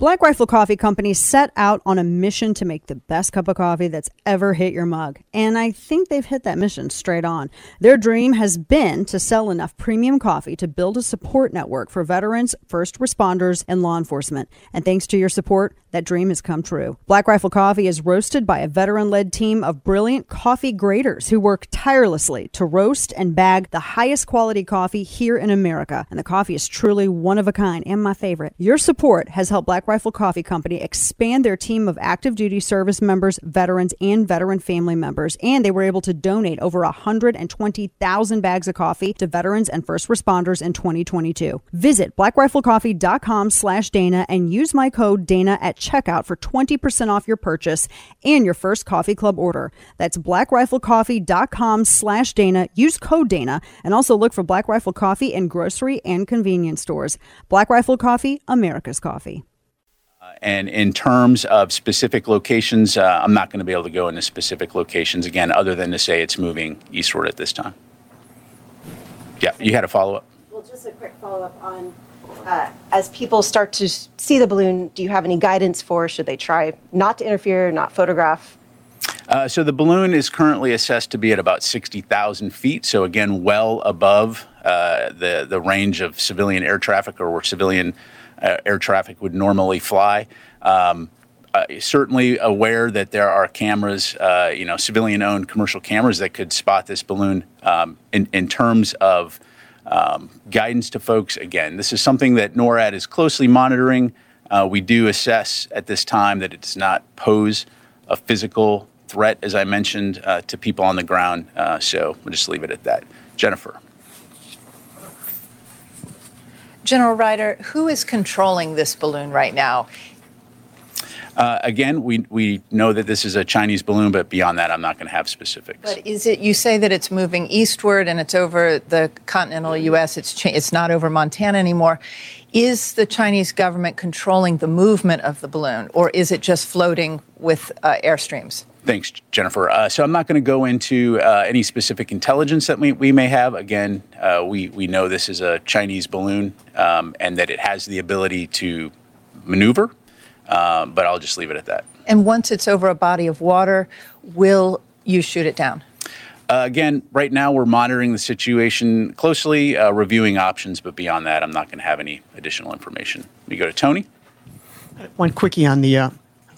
Black Rifle Coffee Company set out on a mission to make the best cup of coffee that's ever hit your mug. And I think they've hit that mission straight on. Their dream has been to sell enough premium coffee to build a support network for veterans, first responders, and law enforcement. And thanks to your support, that dream has come true. Black Rifle Coffee is roasted by a veteran led team of brilliant coffee graders who work tirelessly to roast and bag the highest quality coffee here in America. And the coffee is truly one of a kind and my favorite. Your support has helped Black Rifle Coffee Company expand their team of active duty service members, veterans, and veteran family members. And they were able to donate over 120,000 bags of coffee to veterans and first responders in 2022. Visit blackriflecoffee.com slash Dana and use my code Dana at checkout for 20% off your purchase and your first coffee club order. That's blackriflecoffee.com slash Dana. Use code Dana and also look for Black Rifle Coffee in grocery and convenience stores. Black Rifle Coffee, America's coffee. And in terms of specific locations, uh, I'm not going to be able to go into specific locations again, other than to say it's moving eastward at this time. Yeah, you had a follow up. Well, just a quick follow up on uh, as people start to see the balloon, do you have any guidance for should they try not to interfere, not photograph? Uh, so the balloon is currently assessed to be at about 60,000 feet. So again, well above uh, the the range of civilian air traffic or where civilian uh, air traffic would normally fly. Um, uh, certainly aware that there are cameras, uh, you know, civilian-owned commercial cameras that could spot this balloon. Um, in, in terms of um, guidance to folks, again, this is something that NORAD is closely monitoring. Uh, we do assess at this time that it does not pose a physical threat, as I mentioned, uh, to people on the ground. Uh, so we'll just leave it at that. Jennifer. General Ryder, who is controlling this balloon right now? Uh, again, we, we know that this is a Chinese balloon, but beyond that, I'm not going to have specifics. But is it? You say that it's moving eastward and it's over the continental U.S. It's cha- it's not over Montana anymore. Is the Chinese government controlling the movement of the balloon, or is it just floating with uh, airstreams? Thanks, Jennifer. Uh, so I'm not going to go into uh, any specific intelligence that we, we may have. Again, uh, we, we know this is a Chinese balloon um, and that it has the ability to maneuver, um, but I'll just leave it at that. And once it's over a body of water, will you shoot it down? Uh, again, right now we're monitoring the situation closely, uh, reviewing options, but beyond that, I'm not going to have any additional information. We go to Tony. One quickie on the uh,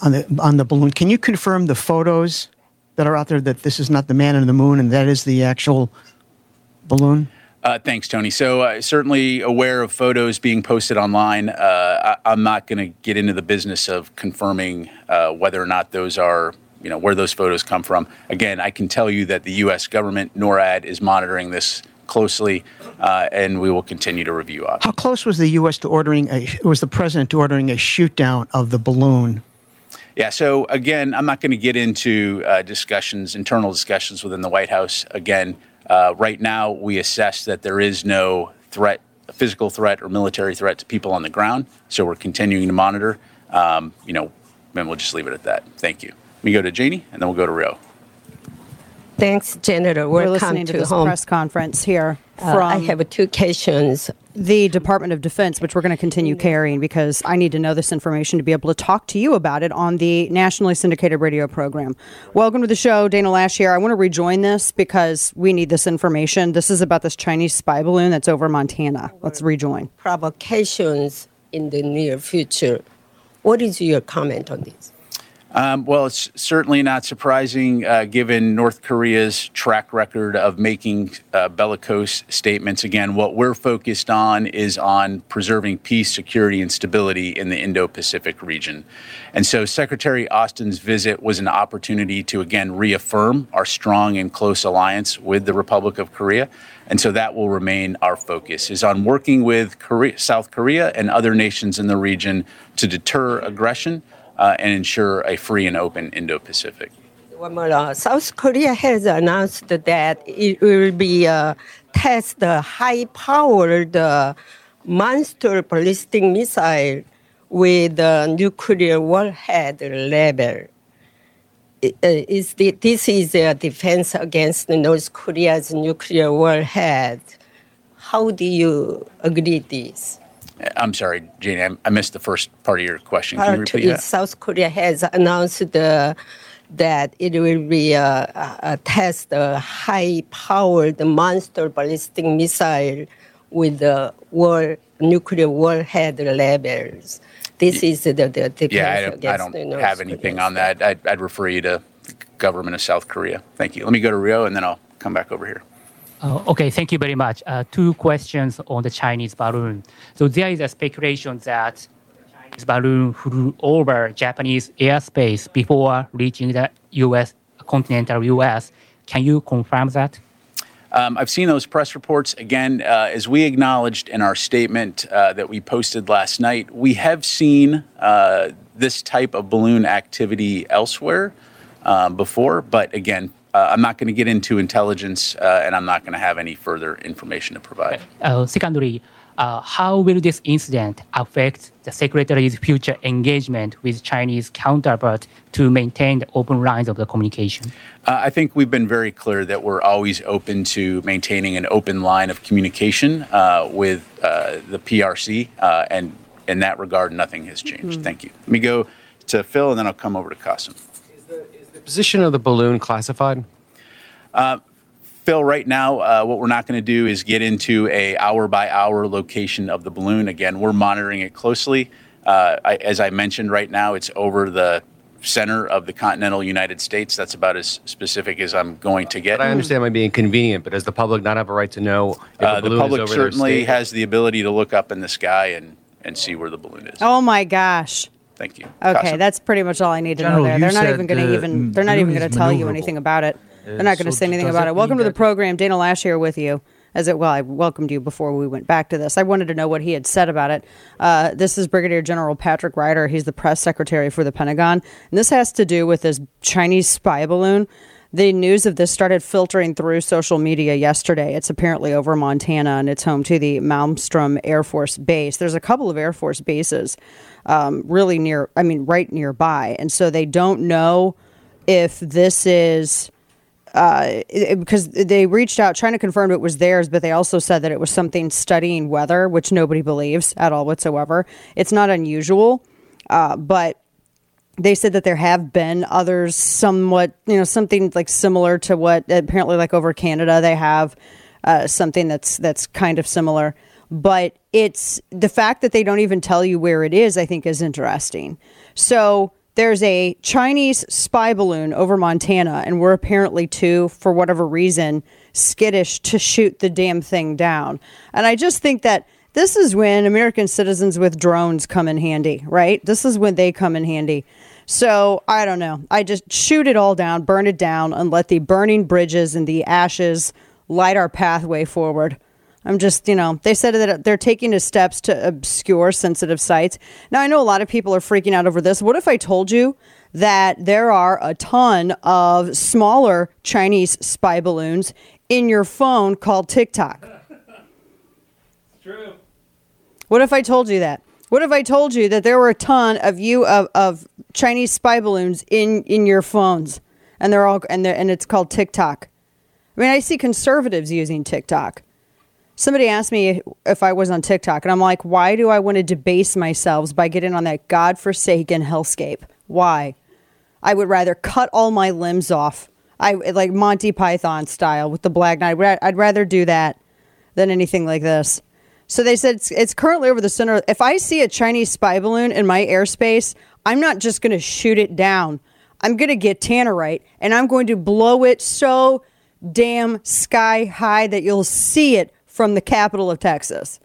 on the on the balloon. Can you confirm the photos that are out there that this is not the man in the moon and that is the actual balloon? Uh, thanks, Tony. So, uh, certainly aware of photos being posted online. Uh, I, am not going to get into the business of confirming uh, whether or not those are, you know, where those photos come from. Again, I can tell you that the U.S. government, NORAD, is monitoring this closely, uh, and we will continue to review options. How close was the U.S. to ordering a? Was the president to ordering a shoot down of the balloon? Yeah. So again, I'm not going to get into uh, discussions, internal discussions within the White House. Again. Uh, right now, we assess that there is no threat, physical threat or military threat to people on the ground. So we're continuing to monitor. Um, you know, and we'll just leave it at that. Thank you. We go to Janie, and then we'll go to Rio. Thanks, General. We're Welcome listening to, to this home. press conference here Uh, I have two questions. The Department of Defense, which we're going to continue carrying because I need to know this information to be able to talk to you about it on the nationally syndicated radio program. Welcome to the show, Dana Loesch here. I want to rejoin this because we need this information. This is about this Chinese spy balloon that's over Montana. Let's rejoin. Provocations in the near future. What is your comment on this? Um, well, it's certainly not surprising uh, given North Korea's track record of making uh, bellicose statements. Again, what we're focused on is on preserving peace, security, and stability in the Indo Pacific region. And so, Secretary Austin's visit was an opportunity to again reaffirm our strong and close alliance with the Republic of Korea. And so that will remain our focus is on working with Korea, South Korea and other nations in the region to deter aggression uh, and ensure a free and open Indo-Pacific. One more. uh, South Korea has announced that it will be uh, test the high-powered uh, monster ballistic missile with a nuclear warhead level. Uh, Is the, this is a defense against North Korea's nuclear warhead? How do you agree this? I'm sorry, Janie, I, I missed the first part of your question. Can you repeat that? South Korea has announced the, that it will be uh, a, a test a high-powered monster ballistic missile with the war nuclear warhead levels. This is the, the Yeah, I don't, I don't have anything on that. I'd, I'd refer you to the government of South Korea. Thank you. Let me go to Rio and then I'll come back over here. Uh, okay, thank you very much. Uh, two questions on the Chinese balloon. So there is a speculation that Chinese balloon flew over Japanese airspace before reaching the U.S. continental U.S. Can you confirm that? Um, I've seen those press reports. Again, uh, as we acknowledged in our statement uh, that we posted last night, we have seen uh, this type of balloon activity elsewhere um, before. But again, uh, I'm not going to get into intelligence uh, and I'm not going to have any further information to provide. Uh, secondly, uh, how will this incident affect the Secretary's future engagement with Chinese counterpart to maintain the open lines of the communication? Uh, I think we've been very clear that we're always open to maintaining an open line of communication uh, with uh, the PRC, uh, and in that regard, nothing has changed. Thank you. Let me go to Phil, and then I'll come over to Qasim. Position of the balloon classified? Phil, right now, uh, what we're not going to do is get into a hour by hour location of the balloon. Again, we're monitoring it closely. Uh, I, as I mentioned, right now it's over the center of the continental United States. That's about as specific as I'm going to get. But I understand it might be inconvenient, but does the public not have a right to know if Uh, a the public is over their certainly state? has the ability to look up in the sky and, and see where the balloon is. Oh my gosh. Thank you. Okay, Qasim? that's pretty much all I need to General, know there. They're not even going to even they're not even going to tell you anything about it. They're not going to so say anything about it. Welcome to the program. Dana Loesch here with you. As it well, I welcomed you before we went back to this. I wanted to know what he had said about it. Uh, this is Brigadier General Patrick Ryder. He's the press secretary for the Pentagon, and this has to do with this Chinese spy balloon. The news of this started filtering through social media yesterday. It's apparently over Montana and it's home to the Malmstrom Air Force Base. There's a couple of Air Force bases um, really near, I mean, right nearby. And so they don't know if this is uh, because they reached out trying to confirm it was theirs, but they also said that it was something studying weather, which nobody believes at all whatsoever. It's not unusual, uh, but they said that there have been others somewhat, you know, something like similar to what apparently like over Canada they have uh, something that's that's kind of similar. But it's the fact that they don't even tell you where it is. I think is interesting. So there's a Chinese spy balloon over Montana, and we're apparently too, for whatever reason, skittish to shoot the damn thing down. And I just think that this is when American citizens with drones come in handy, right? This is when they come in handy. So I don't know. I just shoot it all down, burn it down, and let the burning bridges and the ashes light our pathway forward. I'm just, you know, they said that they're taking steps to obscure sensitive sites. Now, I know a lot of people are freaking out over this. What if I told you that there are a ton of smaller Chinese spy balloons in your phone called TikTok? True. What if I told you that? What if I told you that there were a ton of you of, of Chinese spy balloons in in your phones, and they're all and they're, and it's called TikTok. I mean, I see conservatives using TikTok. Somebody asked me if I was on TikTok, and I'm like, why do I want to debase myself by getting on that godforsaken hellscape? Why? I would rather cut all my limbs off. I like Monty Python style with the black knight. I'd rather do that than anything like this. So they said it's, it's currently over the center. If I see a Chinese spy balloon in my airspace, I'm not just going to shoot it down. I'm going to get tannerite and I'm going to blow it so damn sky high that you'll see it from the capital of Texas.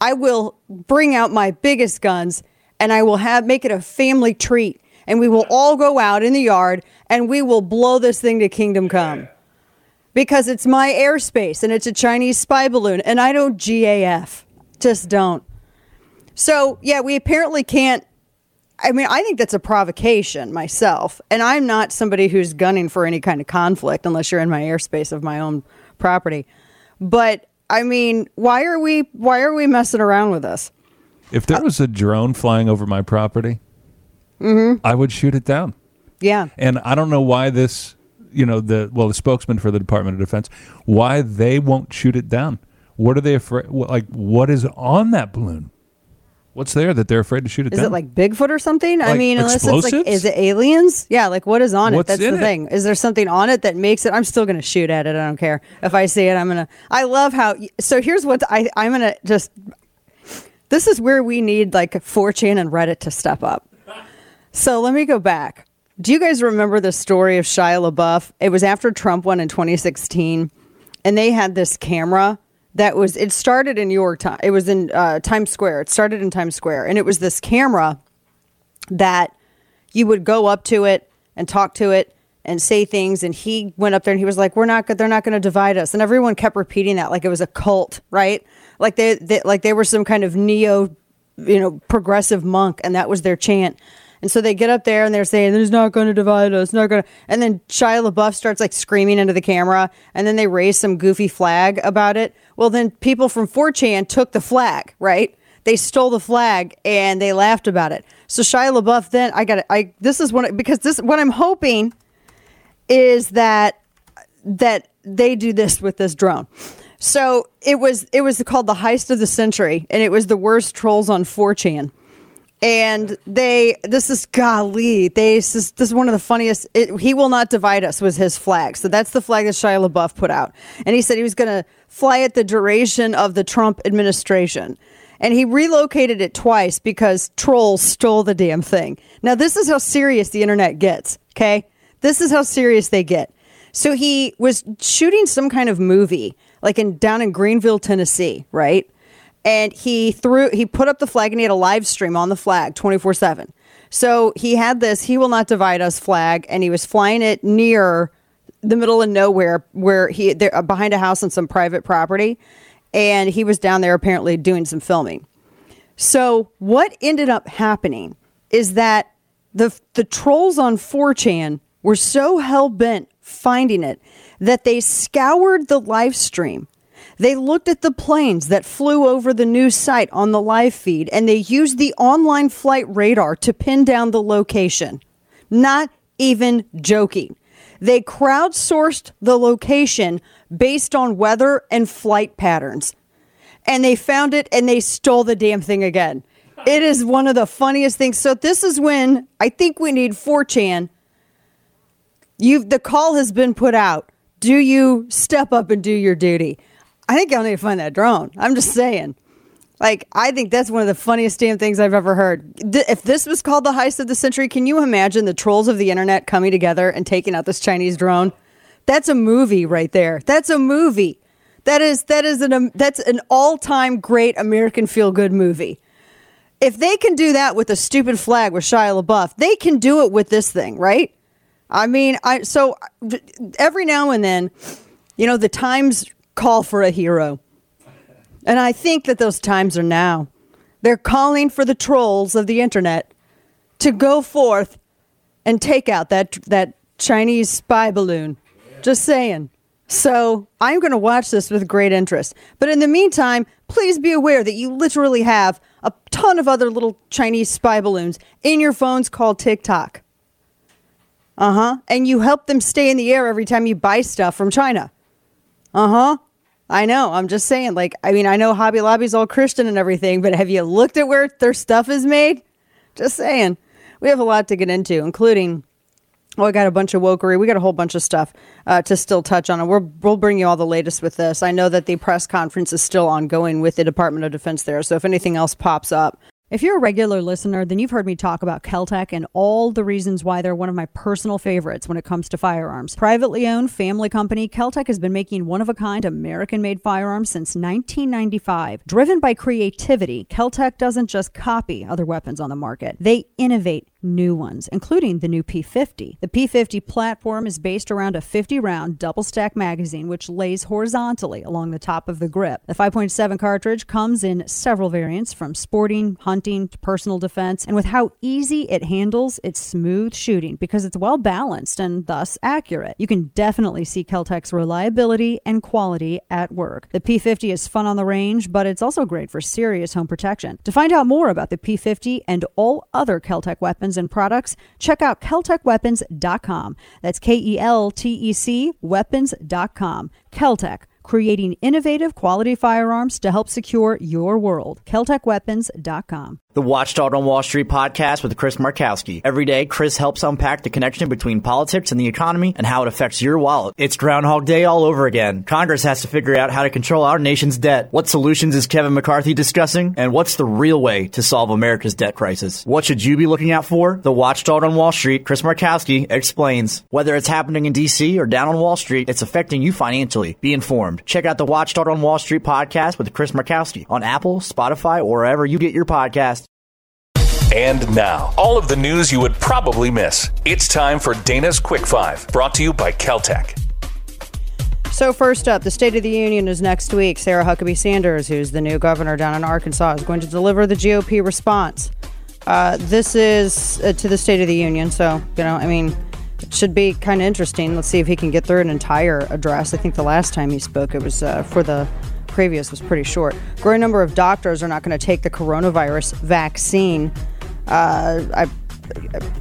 I will bring out my biggest guns and I will have make it a family treat and we will all go out in the yard and we will blow this thing to kingdom come. Because it's my airspace and it's a Chinese spy balloon and I don't GAF. Just don't. So, yeah, we apparently can't I mean, I think that's a provocation myself. And I'm not somebody who's gunning for any kind of conflict unless you're in my airspace of my own property. But I mean, why are we why are we messing around with this? If there was a drone flying over my property, mm-hmm. I would shoot it down. Yeah. And I don't know why this, you know, the well, the spokesman for the Department of Defense, why they won't shoot it down. What are they afraid? Like, what is on that balloon? What's there that they're afraid to shoot it Is down? it like Bigfoot or something? I Like mean, unless it's explosives? like, is it aliens? Yeah, like what is on What's it? That's in the it? thing. Is there something on it that makes it? I'm still going to shoot at it. I don't care if I see it. I'm gonna. I love how. So here's what I I'm gonna just. This is where we need like 4chan and Reddit to step up. So let me go back. Do you guys remember the story of Shia LaBeouf? It was after Trump won in 2016, and they had this camera that was. It started in New York time. It was in uh, Times Square. It started in Times Square, and it was this camera that you would go up to it and talk to it and say things and he went up there and he was like we're not go- they're not going to divide us and everyone kept repeating that like it was a cult right like they, they like they were some kind of neo you know progressive monk and that was their chant and so they get up there and they're saying there's not going to divide us not going to and then Shia LaBeouf starts like screaming into the camera and then they raise some goofy flag about it well then people from 4chan took the flag right they stole the flag and they laughed about it. So Shia LaBeouf then I got it. I this is what because this what I'm hoping is that that they do this with this drone. So it was it was called the heist of the century and it was the worst trolls on 4chan. And they this is golly, they this is, this is one of the funniest it, he will not divide us was his flag. So that's the flag that Shia LaBeouf put out. And he said he was going to fly it the duration of the Trump administration. And he relocated it twice because trolls stole the damn thing. Now, this is how serious the internet gets, okay? This is how serious they get. So he was shooting some kind of movie, like in down in Greeneville, Tennessee, right? And he threw, he put up the flag and he had a live stream on the flag 24 7. So he had this, he will not divide us flag, and he was flying it near the middle of nowhere where he, there, uh, behind a house on some private property and he was down there apparently doing some filming. So what ended up happening is that the the trolls on 4chan were so hell bent finding it that they scoured the live stream. They looked at the planes that flew over the news site on the live feed and they used the online flight radar to pin down the location. Not even joking. They crowdsourced the location based on weather and flight patterns. And they found it and they stole the damn thing again. It is one of the funniest things. So this is when I think we need 4chan. You the call has been put out. Do you step up and do your duty? I think y'all need to find that drone. I'm just saying. Like, I think that's one of the funniest damn things I've ever heard. Th- if this was called the heist of the century, can you imagine the trolls of the internet coming together and taking out this Chinese drone? That's a movie right there. That's a movie. That is that is an um, that's an all-time great American feel-good movie. If they can do that with a stupid flag with Shia LaBeouf, they can do it with this thing, right? I mean, I so every now and then, you know, the times call for a hero. And I think that those times are now. They're calling for the trolls of the internet to go forth and take out that that Chinese spy balloon. Just saying. So I'm going to watch this with great interest. But in the meantime, please be aware that you literally have a ton of other little Chinese spy balloons in your phones called TikTok. Uh huh. And you help them stay in the air every time you buy stuff from China. Uh huh. I know. I'm just saying. Like, I mean, I know Hobby Lobby's all Christian and everything, but have you looked at where their stuff is made? Just saying. We have a lot to get into, including. Oh, I got a bunch of wokery. We got a whole bunch of stuff uh, to still touch on, and we'll we'll bring you all the latest with this. I know that the press conference is still ongoing with the Department of Defense there, so if anything else pops up, if you're a regular listener, then you've heard me talk about Keltec and all the reasons why they're one of my personal favorites when it comes to firearms. Privately owned family company, Keltec has been making one of a kind American made firearms since 1995. Driven by creativity, Keltec doesn't just copy other weapons on the market, they innovate new ones, including the new P50. The P50 platform is based around a 50 round double stack magazine, which lays horizontally along the top of the grip. The 5.7 cartridge comes in several variants from sporting, hunting to personal defense, and with how easy it handles, it's smooth shooting because it's well balanced and thus accurate. You can definitely see Keltec's reliability and quality at work. The P50 is fun on the range, but it's also great for serious home protection. To find out more about the P50 and all other Keltec weapons and products, check out KeltecWeapons.com. That's K E L T E C weapons.com. Keltec, creating innovative quality firearms to help secure your world. KeltecWeapons.com. The Watchdog on Wall Street podcast with Chris Markowski. Every day, Chris helps unpack the connection between politics and the economy and how it affects your wallet. It's Groundhog Day all over again. Congress has to figure out how to control our nation's debt. What solutions is Kevin McCarthy discussing? And what's the real way to solve America's debt crisis? What should you be looking out for? The Watchdog on Wall Street, Chris Markowski, explains. Whether it's happening in DC or down on Wall Street, it's affecting you financially. Be informed. Check out the Watchdog on Wall Street podcast with Chris Markowski on Apple, Spotify, or wherever you get your podcast. And now, all of the news you would probably miss. It's time for Dana's Quick Five, brought to you by Keltec. So, first up, the State of the Union is next week. Sarah Huckabee Sanders, who's the new governor down in Arkansas, is going to deliver the GOP response. Uh, this is uh, to the State of the Union, so, you know, I mean, it should be kind of interesting. Let's see if he can get through an entire address. I think the last time he spoke, it was uh, for the previous was pretty short. Growing number of doctors are not going to take the coronavirus vaccine. Uh, I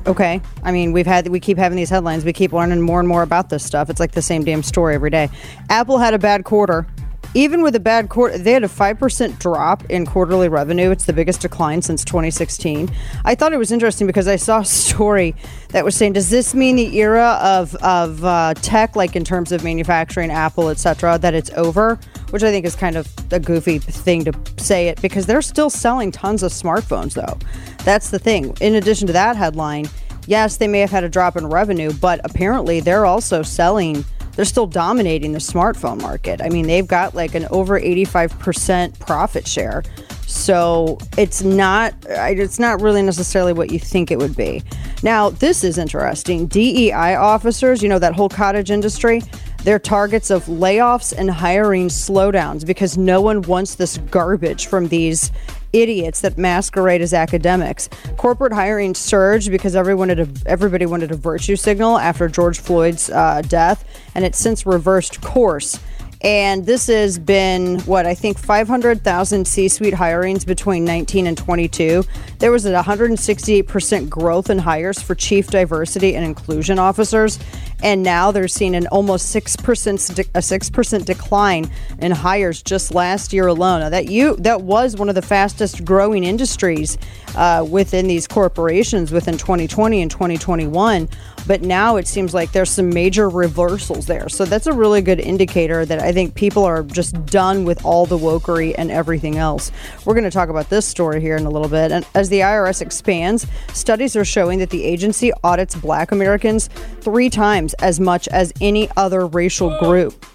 okay. I mean, we've had we keep having these headlines. We keep learning more and more about this stuff. It's like the same damn story every day. Apple had a bad quarter. Even with a bad quarter, they had a 5% drop in quarterly revenue. It's the biggest decline since 2016. I thought it was interesting because I saw a story that was saying, does this mean the era of, of uh, tech, like in terms of manufacturing, Apple, etc., that it's over? Which I think is kind of a goofy thing to say it because they're still selling tons of smartphones, though. That's the thing. In addition to that headline, yes, they may have had a drop in revenue, but apparently they're also selling they're still dominating the smartphone market. I mean, they've got like an over 85% profit share. So it's not it's not really necessarily what you think it would be. Now, this is interesting. DEI officers, you know that whole cottage industry, they're targets of layoffs and hiring slowdowns because no one wants this garbage from these idiots that masquerade as academics. Corporate hiring surged because everyone a, everybody wanted a virtue signal after George Floyd's uh, death, and it's since reversed course. And this has been what I think 500,000 C suite hirings between 19 and 22. There was a 168% growth in hires for chief diversity and inclusion officers. And now they're seeing an almost 6% de- a 6% decline in hires just last year alone. Now that you that was one of the fastest growing industries uh, within these corporations within 2020 and 2021. But now it seems like there's some major reversals there. So that's a really good indicator that I think people are just done with all the wokery and everything else. We're going to talk about this story here in a little bit. And as the IRS expands, studies are showing that the agency audits black Americans three times as much as any other racial group.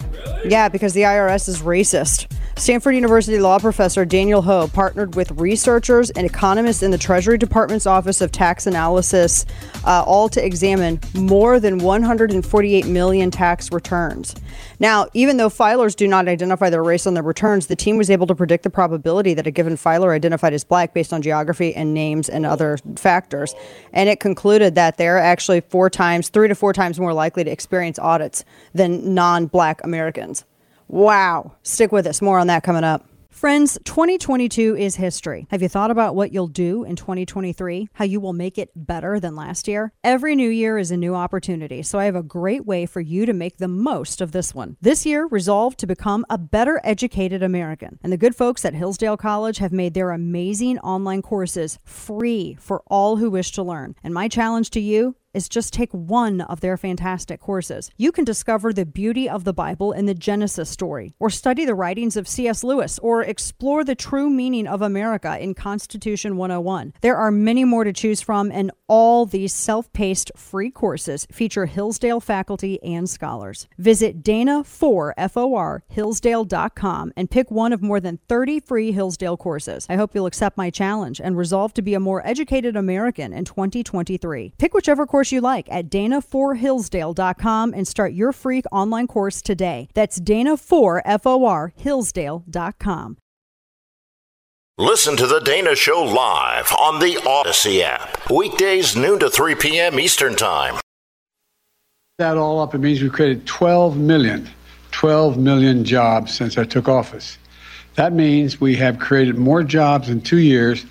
Yeah, because the IRS is racist. Stanford University law professor Daniel Ho partnered with researchers and economists in the Treasury Department's Office of Tax Analysis, uh, all to examine more than 148 million tax returns. Now, even though filers do not identify their race on their returns, the team was able to predict the probability that a given filer identified as black based on geography and names and other factors. And it concluded that they're actually four times, three to four times more likely to experience audits than non black Americans. Wow. Stick with us. More on that coming up. Friends, 2022 is history. Have you thought about what you'll do in 2023? How you will make it better than last year? Every new year is a new opportunity, so I have a great way for you to make the most of this one. This year, resolve to become a better educated American. And the good folks at Hillsdale College have made their amazing online courses free for all who wish to learn. And my challenge to you is just take one of their fantastic courses. You can discover the beauty of the Bible in the Genesis story, or study the writings of C.S. Lewis, or explore the true meaning of America in Constitution 101. There are many more to choose from, and all these self paced free courses feature Hillsdale faculty and scholars. Visit Dana4FOR Hillsdale.com and pick one of more than 30 free Hillsdale courses. I hope you'll accept my challenge and resolve to be a more educated American in 2023. Pick whichever course you like at Dana4Hillsdale.com and start your free online course today. That's Dana4FOR Hillsdale.com. Listen to The Dana Show live on the Odyssey app. Weekdays, noon to 3 p.m. Eastern Time. That all up, it means we've created 12 million, 12 million jobs since I took office. That means we have created more jobs in two years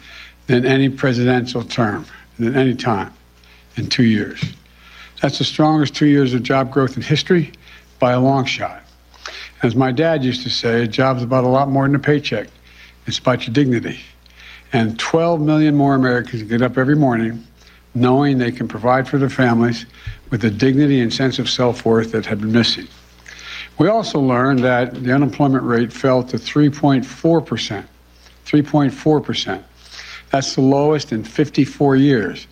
than any presidential term, than any time in two years. That's the strongest two years of job growth in history by a long shot. As my dad used to say, a job's about a lot more than a paycheck. About your dignity. and 12 million more Americans get up every morning knowing they can provide for their families with the dignity and sense of self worth that had been missing. We also learned that the unemployment rate fell to 3.4%. 3.4%. That's the lowest in 54 years.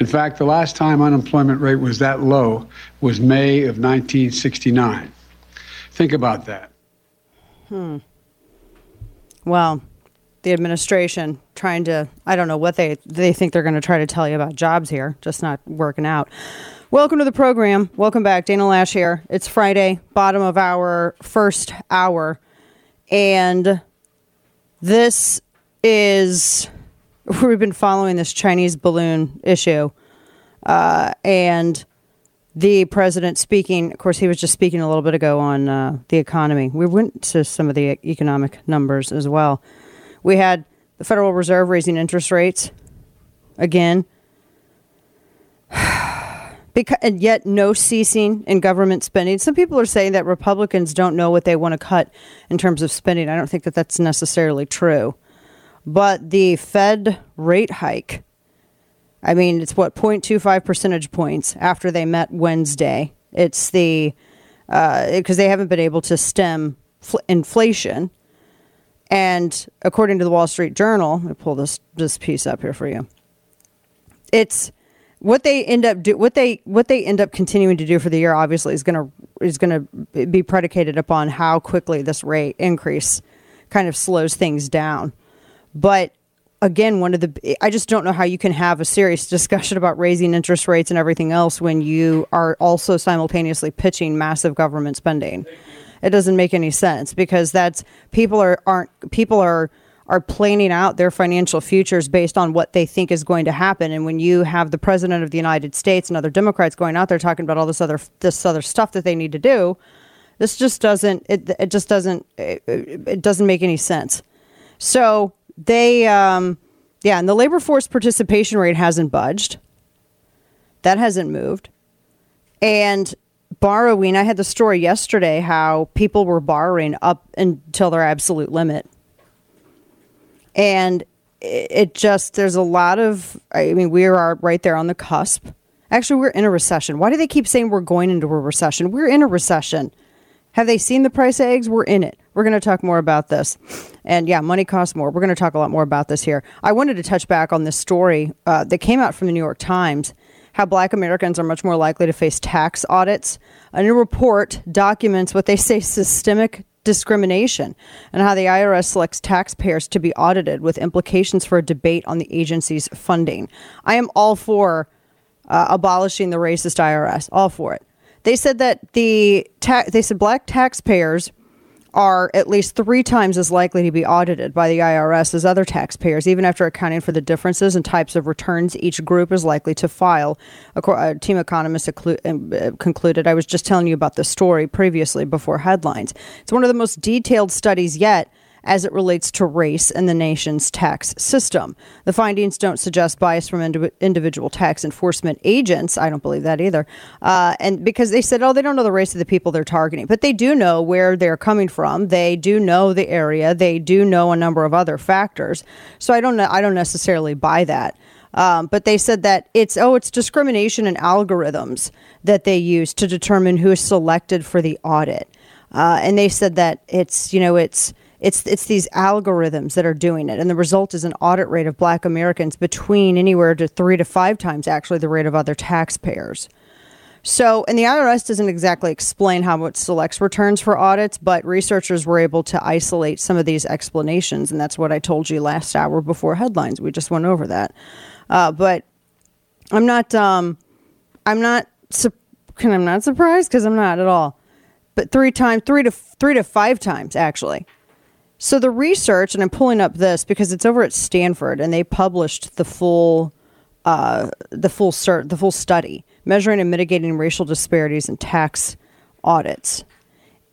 In fact, the last time unemployment rate was that low was May of 1969. Think about that. Hmm. Well, the administration trying to I don't know what they they think they're going to try to tell you about jobs here, just not working out. Welcome to the program. Welcome back. Dana Loesch here. It's Friday, bottom of our first hour. And this is we've been following this Chinese balloon issue. Uh, and the president speaking, of course, he was just speaking a little bit ago on uh, the economy. We went to some of the economic numbers as well. We had the Federal Reserve raising interest rates again. Because, and yet no ceasing in government spending. Some people are saying that Republicans don't know what they want to cut in terms of spending. I don't think that that's necessarily true. But the Fed rate hike, I mean, it's what 0.25 percentage points after they met Wednesday. It's the because uh, they haven't been able to stem fl- inflation, and according to the Wall Street Journal, me pull this this piece up here for you. It's what they end up do what they what they end up continuing to do for the year obviously is going to is going to be predicated upon how quickly this rate increase kind of slows things down but again one of the i just don't know how you can have a serious discussion about raising interest rates and everything else when you are also simultaneously pitching massive government spending it doesn't make any sense because that's people are aren't people are are planning out their financial futures based on what they think is going to happen. And when you have the president of the United States and other Democrats going out there talking about all this other this other stuff that they need to do, this just doesn't it, it just doesn't it, it doesn't make any sense. So they um, yeah, and the labor force participation rate hasn't budged. That hasn't moved. And borrowing, I had the story yesterday how people were borrowing up until their absolute limit. And it just there's a lot of i mean we are right there on the cusp. Actually we're in a recession. Why do they keep saying we're going into a recession? We're in a recession. Have they seen the price of eggs? We're in it. We're going to talk more about this. And yeah money costs more. We're going to talk a lot more about this here. I wanted to touch back on this story uh, that came out from the new york times how black Americans are much more likely to face tax audits. A new report documents what they say systemic discrimination and how the IRS selects taxpayers to be audited with implications for a debate on the agency's funding. I am all for uh, abolishing the racist IRS, all for it. They said that the ta- they said black taxpayers are at least three times as likely to be audited by the IRS as other taxpayers, even after accounting for the differences in types of returns each group is likely to file. A team economist um, concluded. I was just telling you about the story previously before headlines. It's one of the most detailed studies yet as it relates to race and the nation's tax system. The findings don't suggest bias from indi- individual tax enforcement agents. I don't believe that either. Uh, and because they said, oh, they don't know the race of the people they're targeting, but they do know where they're coming from. They do know the area. They do know a number of other factors. So I don't know. I don't necessarily buy that. Um, but they said that it's oh it's discrimination and algorithms that they use to determine who is selected for the audit uh, and they said that it's you know it's it's it's these algorithms that are doing it, and the result is an audit rate of Black Americans between anywhere to three to five times actually the rate of other taxpayers. So, and the IRS doesn't exactly explain how it selects returns for audits, but researchers were able to isolate some of these explanations, and that's what I told you last hour before headlines. We just went over that, uh, but I'm not. Um, I'm not. I'm not surprised because I'm not at all. But three times, three to three to five times actually so the research, and I'm pulling up this because it's over at Stanford, and they published the full, uh, the full cert, the full study measuring and mitigating racial disparities in tax audits,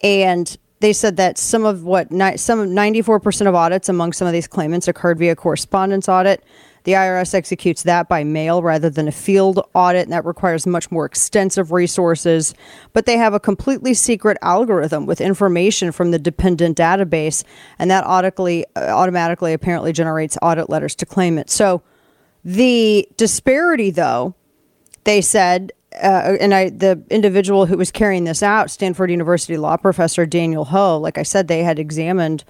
and they said that some of what ni- some 94% of audits among some of these claimants occurred via correspondence audit. The IRS executes that by mail rather than a field audit, and that requires much more extensive resources. But they have a completely secret algorithm with information from the dependent database, and that automatically, uh, automatically apparently generates audit letters to claimants. So the disparity, though, they said, uh, and I, the individual who was carrying this out, Stanford University law professor Daniel Ho, like I said, they had examined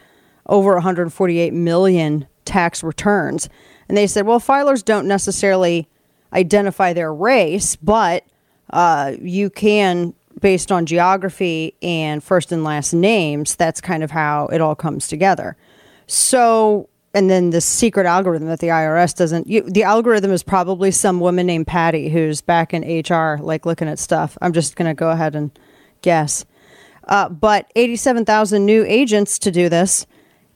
over 148 million tax returns. And they said, well, filers don't necessarily identify their race, but uh, you can, based on geography and first and last names, that's kind of how it all comes together. So, and then the secret algorithm that the IRS doesn't, you, the algorithm is probably some woman named Patty who's back in HR, like looking at stuff. I'm just going to go ahead and guess. Uh, but 87,000 new agents to do this.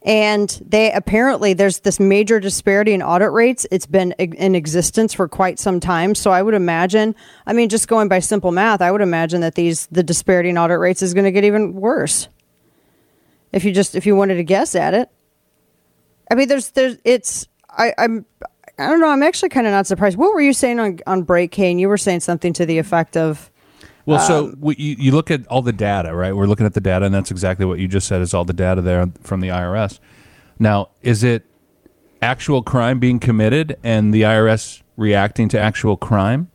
And they apparently there's this major disparity in audit rates. It's been in existence for quite some time. So I would imagine, I mean, just going by simple math, I would imagine that these the disparity in audit rates is going to get even worse. If you just if you wanted to guess at it, I mean, there's there's it's I I'm I don't know. I'm actually kind of not surprised. What were you saying on on break, Kane? You were saying something to the effect of. Well, so we, you, you look at all the data, right? We're looking at the data, and that's exactly what you just said is all the data there from the IRS. Now, is it actual crime being committed and the IRS reacting to actual crime?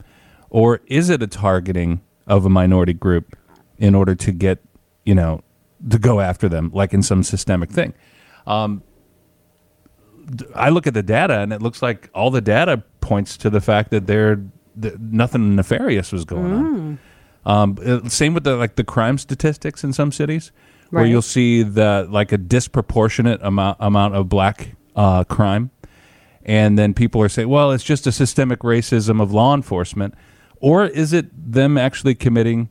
Or is it a targeting of a minority group in order to get, you know, to go after them, like in some systemic thing? Um, I look at the data, and it looks like all the data points to the fact that there that nothing nefarious was going on. Um, uh, same with the like the crime statistics in some cities, where you'll see the like a disproportionate amount amount of black uh, crime, and then people are saying, "Well, it's just a systemic racism of law enforcement," or is it them actually committing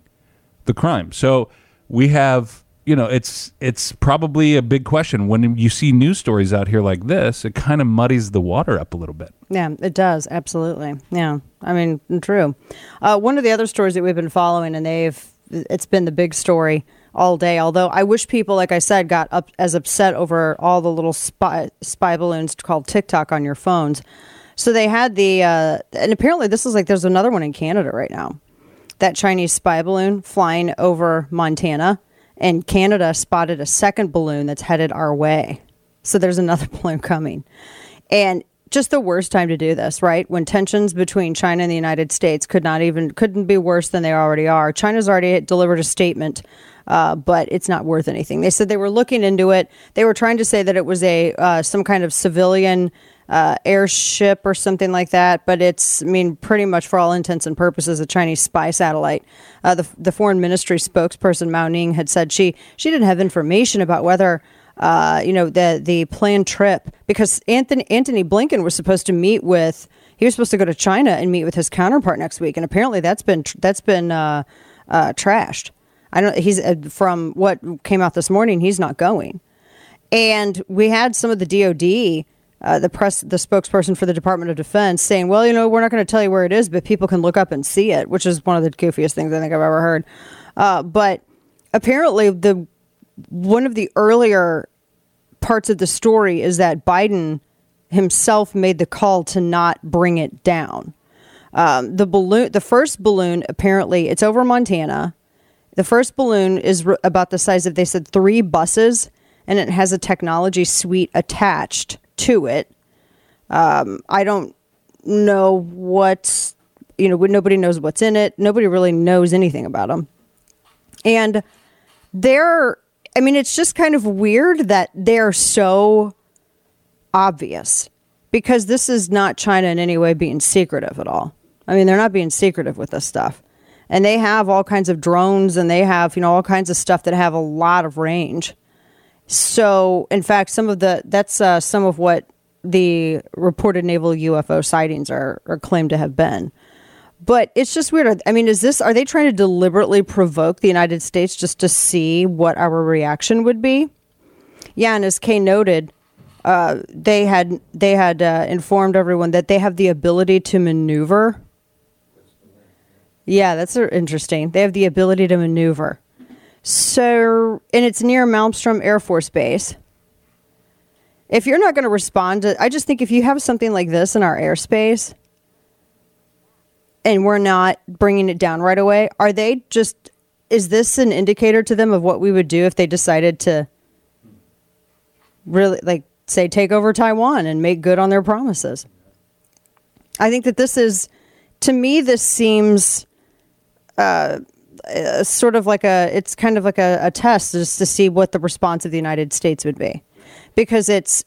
the crime? So we have, you know, it's it's probably a big question when you see news stories out here like this. It kind of muddies the water up a little bit. Yeah, it does absolutely. Yeah, I mean, true. Uh, one of the other stories that we've been following, and they've it's been the big story all day. Although I wish people, like I said, got up as upset over all the little spy spy balloons called TikTok on your phones. So they had the, uh, and apparently this is like there's another one in Canada right now. That Chinese spy balloon flying over Montana, and Canada spotted a second balloon that's headed our way. So there's another balloon coming. And just the worst time to do this, right? When tensions between China and the United States could not even couldn't be worse than they already are. China's already delivered a statement, uh, but it's not worth anything. They said they were looking into it. They were trying to say that it was a uh, some kind of civilian uh, airship or something like that, but it's I mean pretty much for all intents and purposes a Chinese spy satellite. Uh, the the foreign ministry spokesperson Mao Ning had said she she didn't have information about whether uh, you know, the the planned trip because Antony Antony Blinken was supposed to meet with he was supposed to go to China and meet with his counterpart next week, and apparently that's been that's been uh, uh, trashed. I don't. He's uh, from what came out this morning. He's not going, and we had some of the DoD. Uh, the press, the spokesperson for the Department of Defense, saying, "Well, you know, we're not going to tell you where it is, but people can look up and see it," which is one of the goofiest things I think I've ever heard. Uh, but apparently, the one of the earlier parts of the story is that Biden himself made the call to not bring it down. Um, the balloon, the first balloon, apparently, it's over Montana. The first balloon is r- about the size of they said three buses, and it has a technology suite attached to it. Um, I don't know what's you know nobody knows what's in it. Nobody really knows anything about them, and they're I mean, it's just kind of weird that they're so obvious because this is not China in any way being secretive at all. I mean, they're not being secretive with this stuff. And they have all kinds of drones and they have, you know, all kinds of stuff that have a lot of range. So, in fact, some of the that's uh, some of what the reported naval UFO sightings are, are claimed to have been. But it's just weird. I mean, is this are they trying to deliberately provoke the United States just to see what our reaction would be? Yeah, and as Kay noted, uh, they had they had uh, informed everyone that they have the ability to maneuver. Yeah, that's uh, interesting. They have the ability to maneuver. So, and it's near Malmstrom Air Force Base. If you're not going to respond to, I just think if you have something like this in our airspace and we're not bringing it down right away, are they just, is this an indicator to them of what we would do if they decided to really, like, say, take over Taiwan and make good on their promises? I think that this is, to me, this seems uh, uh, sort of like a, it's kind of like a, a test just to see what the response of the United States would be, because it's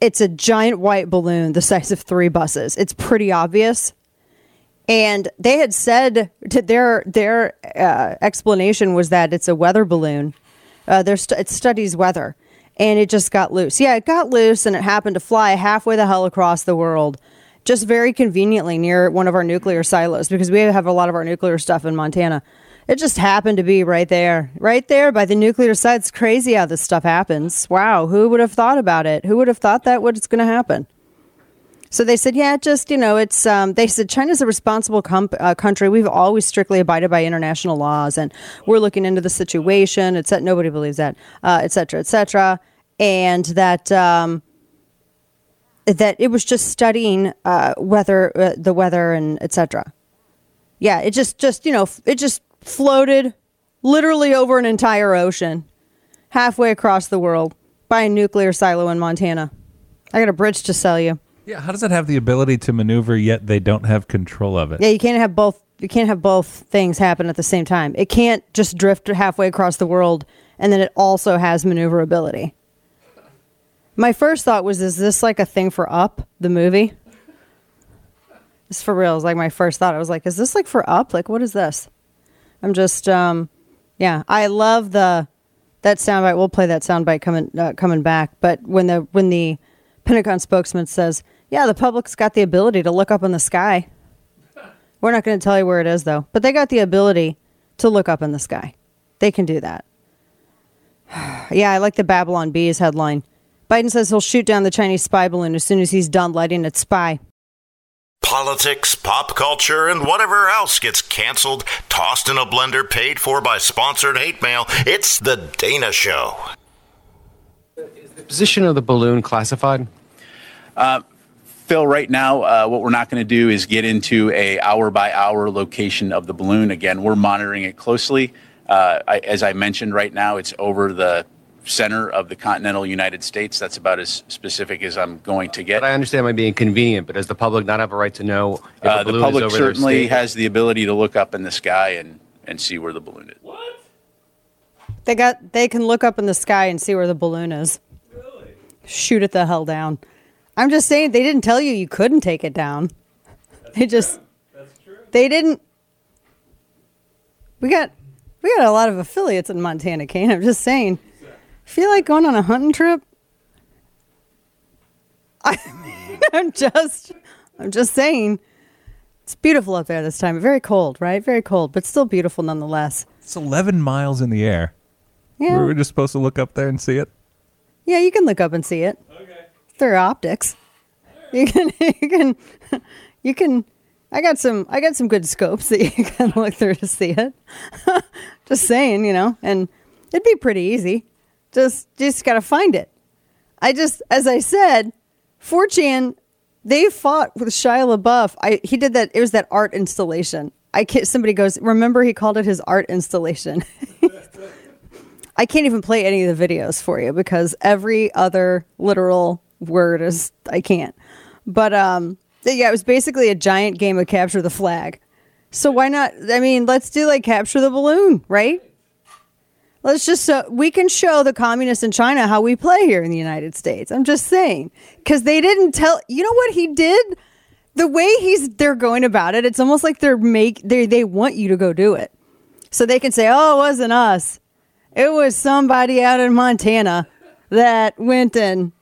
it's a giant white balloon the size of three buses. It's pretty obvious. And they had said that their their uh, explanation was that it's a weather balloon. Uh, st- it studies weather, and it just got loose. Yeah, it got loose, and it happened to fly halfway the hell across the world, just very conveniently near one of our nuclear silos because we have a lot of our nuclear stuff in Montana. It just happened to be right there, right there by the nuclear site. It's crazy how this stuff happens. Wow, who would have thought about it? Who would have thought that was going to happen? So they said, yeah, just you know, it's. Um, they said China's a responsible com- uh, country. We've always strictly abided by international laws, and we're looking into the situation. It's that nobody believes that, uh, et cetera, et cetera, and that. Um, that it was just studying uh, weather, uh, the weather, and etc. Yeah, it just, just you know, it just floated literally over an entire ocean, halfway across the world, by a nuclear silo in Montana. I got a bridge to sell you. Yeah, how does it have the ability to maneuver yet they don't have control of it? Yeah, you can't have both. You can't have both things happen at the same time. It can't just drift halfway across the world and then it also has maneuverability. My first thought was, is this like a thing for Up, the movie? It's for real. Was like my first thought. I was like, is this like for Up? Like, what is this? I'm just, um, yeah. I love the that soundbite. We'll play that soundbite coming uh, coming back. But when the when the Pentagon spokesman says, "Yeah, the public's got the ability to look up in the sky," we're not going to tell you where it is though. But they got the ability to look up in the sky. They can do that. yeah, I like the Babylon Bees headline. Biden says he'll shoot down the Chinese spy balloon as soon as he's done letting it spy. Politics, pop culture, and whatever else gets canceled, tossed in a blender, paid for by sponsored hate mail. It's The Dana Show. Is the position of the balloon classified? Uh, Phil, right now, uh, what we're not going to do is get into a hour by hour location of the balloon. Again, we're monitoring it closely. Uh, I, as I mentioned, right now it's over the center of the continental United States. That's about as specific as I'm going to get. But I understand my being be inconvenient, but does the public not have a right to know if Uh, a the public is over their certainly state? has the ability to look up in the sky and, and see where the balloon is. What? They got they can look up in the sky and see where the balloon is. Really? Shoot it the hell down. I'm just saying they didn't tell you you couldn't take it down. they just They didn't We got we got a lot of affiliates in Montana, Kane. I'm just saying. Feel like going on a hunting trip? I mean, I'm just I'm just saying. It's beautiful up there this time. Very cold, right? Very cold, but still beautiful nonetheless. It's 11 miles in the air. Yeah. Were we just supposed to look up there and see it? Yeah, you can look up and see it. Okay. Through optics. You can you can you can I got some I got some good scopes that you can look through to see it. just saying, you know, and it'd be pretty easy. Just just gotta find it. I just as I said, 4chan they fought with Shia LaBeouf. I he did that. It was that art installation. I can't, somebody goes. Remember, he called it his art installation. I can't even play any of the videos for you because every other literal word is I can't. But um, yeah, it was basically a giant game of capture the flag. So why not? I mean, let's do like capture the balloon, right? Let's just so we can show the communists in China how we play here in the United States. I'm just saying because they didn't tell. You know what he did? The way he's they're going about it, it's almost like they're make they they want you to go do it, so they can say, "Oh, it wasn't us. It was somebody out in Montana that went and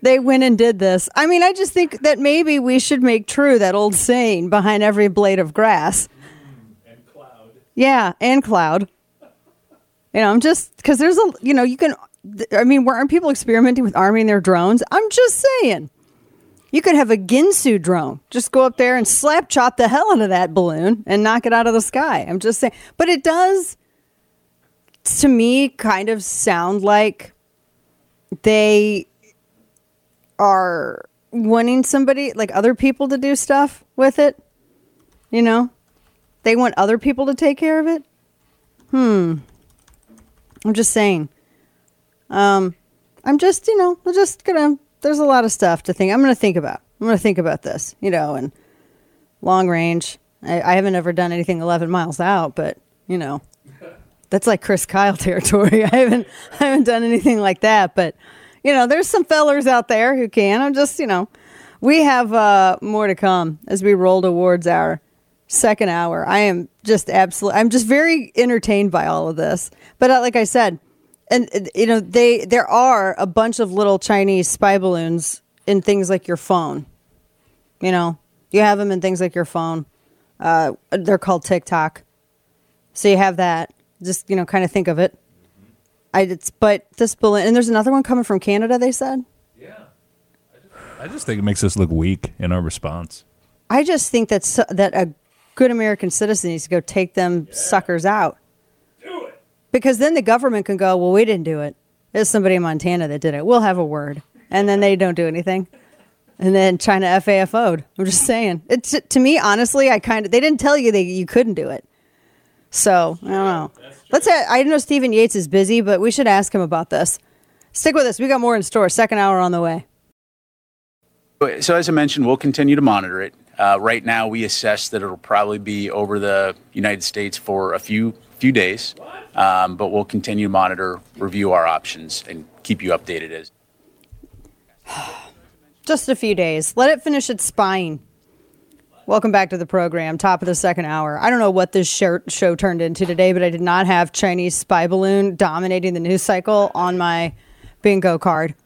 they went and did this." I mean, I just think that maybe we should make true that old saying behind every blade of grass. And cloud. Yeah, and cloud. You know, I'm just because there's a you know you can. I mean, weren't people experimenting with arming their drones? I'm just saying. You could have a Ginsu drone. Just go up there and slap chop the hell out of that balloon and knock it out of the sky. I'm just saying. But it does. to me kind of sound like they are wanting somebody like other people to do stuff with it. You know, they want other people to take care of it. Hmm. I'm just saying. Um, I'm just, you know, I'm just gonna. There's a lot of stuff to think. I'm gonna think about. I'm gonna think about this, you know, and long range. I, I haven't ever done anything 11 miles out, but you know, that's like Chris Kyle territory. I haven't, I haven't done anything like that, but you know, there's some fellers out there who can. I'm just, you know, we have uh, more to come as we roll towards our second hour. I am just absolutely, I'm just very entertained by all of this. But uh, like I said, and uh, you know, they there are a bunch of little Chinese spy balloons in things like your phone. You know, you have them in things like your phone. Uh, they're called TikTok. So you have that. Just you know, kind of think of it. I it's but this balloon and there's another one coming from Canada. They said. Yeah. I just think it makes us look weak in our response. I just think that so, that a good American citizen needs to go take them suckers out. Do it. Because then the government can go, well, we didn't do it. It's somebody in Montana that did it. We'll have a word, and then they don't do anything, and then China FAFO'd. I'm just saying. It's to me, honestly, I kind of they didn't tell you that you couldn't do it. So I don't know. Let's. ha- I know Stephen Yates is busy, but we should ask him about this. Stick with us. We got more in store. Second hour on the way. So as I mentioned, we'll continue to monitor it. Uh, right now, we assess that it'll probably be over the United States for a few few days, um, but we'll continue to monitor, review our options, and keep you updated as. Just a few days. Let it finish its spying. Welcome back to the program, top of the second hour. I don't know what this show turned into today, but I did not have Chinese spy balloon dominating the news cycle on my bingo card.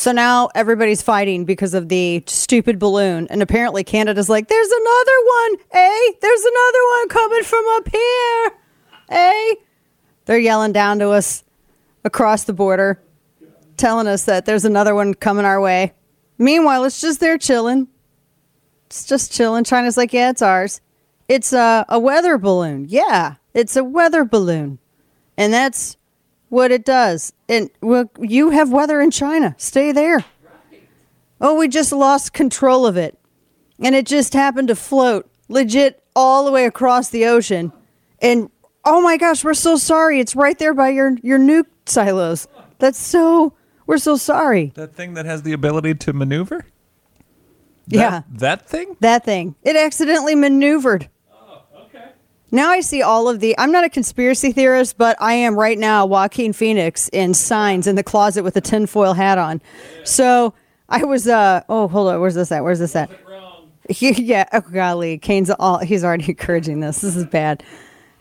So now everybody's fighting because of the stupid balloon. And apparently Canada's like, there's another one. Eh? There's another one coming from up here. Eh? They're yelling down to us across the border, telling us that there's another one coming our way. Meanwhile, it's just there chilling. It's just chilling. China's like, yeah, it's ours. It's a, a weather balloon. Yeah, it's a weather balloon. And that's what it does. And well, you have weather in China. Stay there. Oh, we just lost control of it. And it just happened to float legit all the way across the ocean. And oh my gosh, we're so sorry. It's right there by your, your nuke silos. That's so, we're so sorry. That thing that has the ability to maneuver? yeah. That thing? That thing. It accidentally maneuvered. Now I see all of the. I'm not a conspiracy theorist, but I am right now Joaquin Phoenix in Signs in the closet with a tinfoil hat on. So I was. uh Oh, hold on. Where's this at? Where's this at? yeah. Oh golly, Kane's all. He's already encouraging this. This is bad.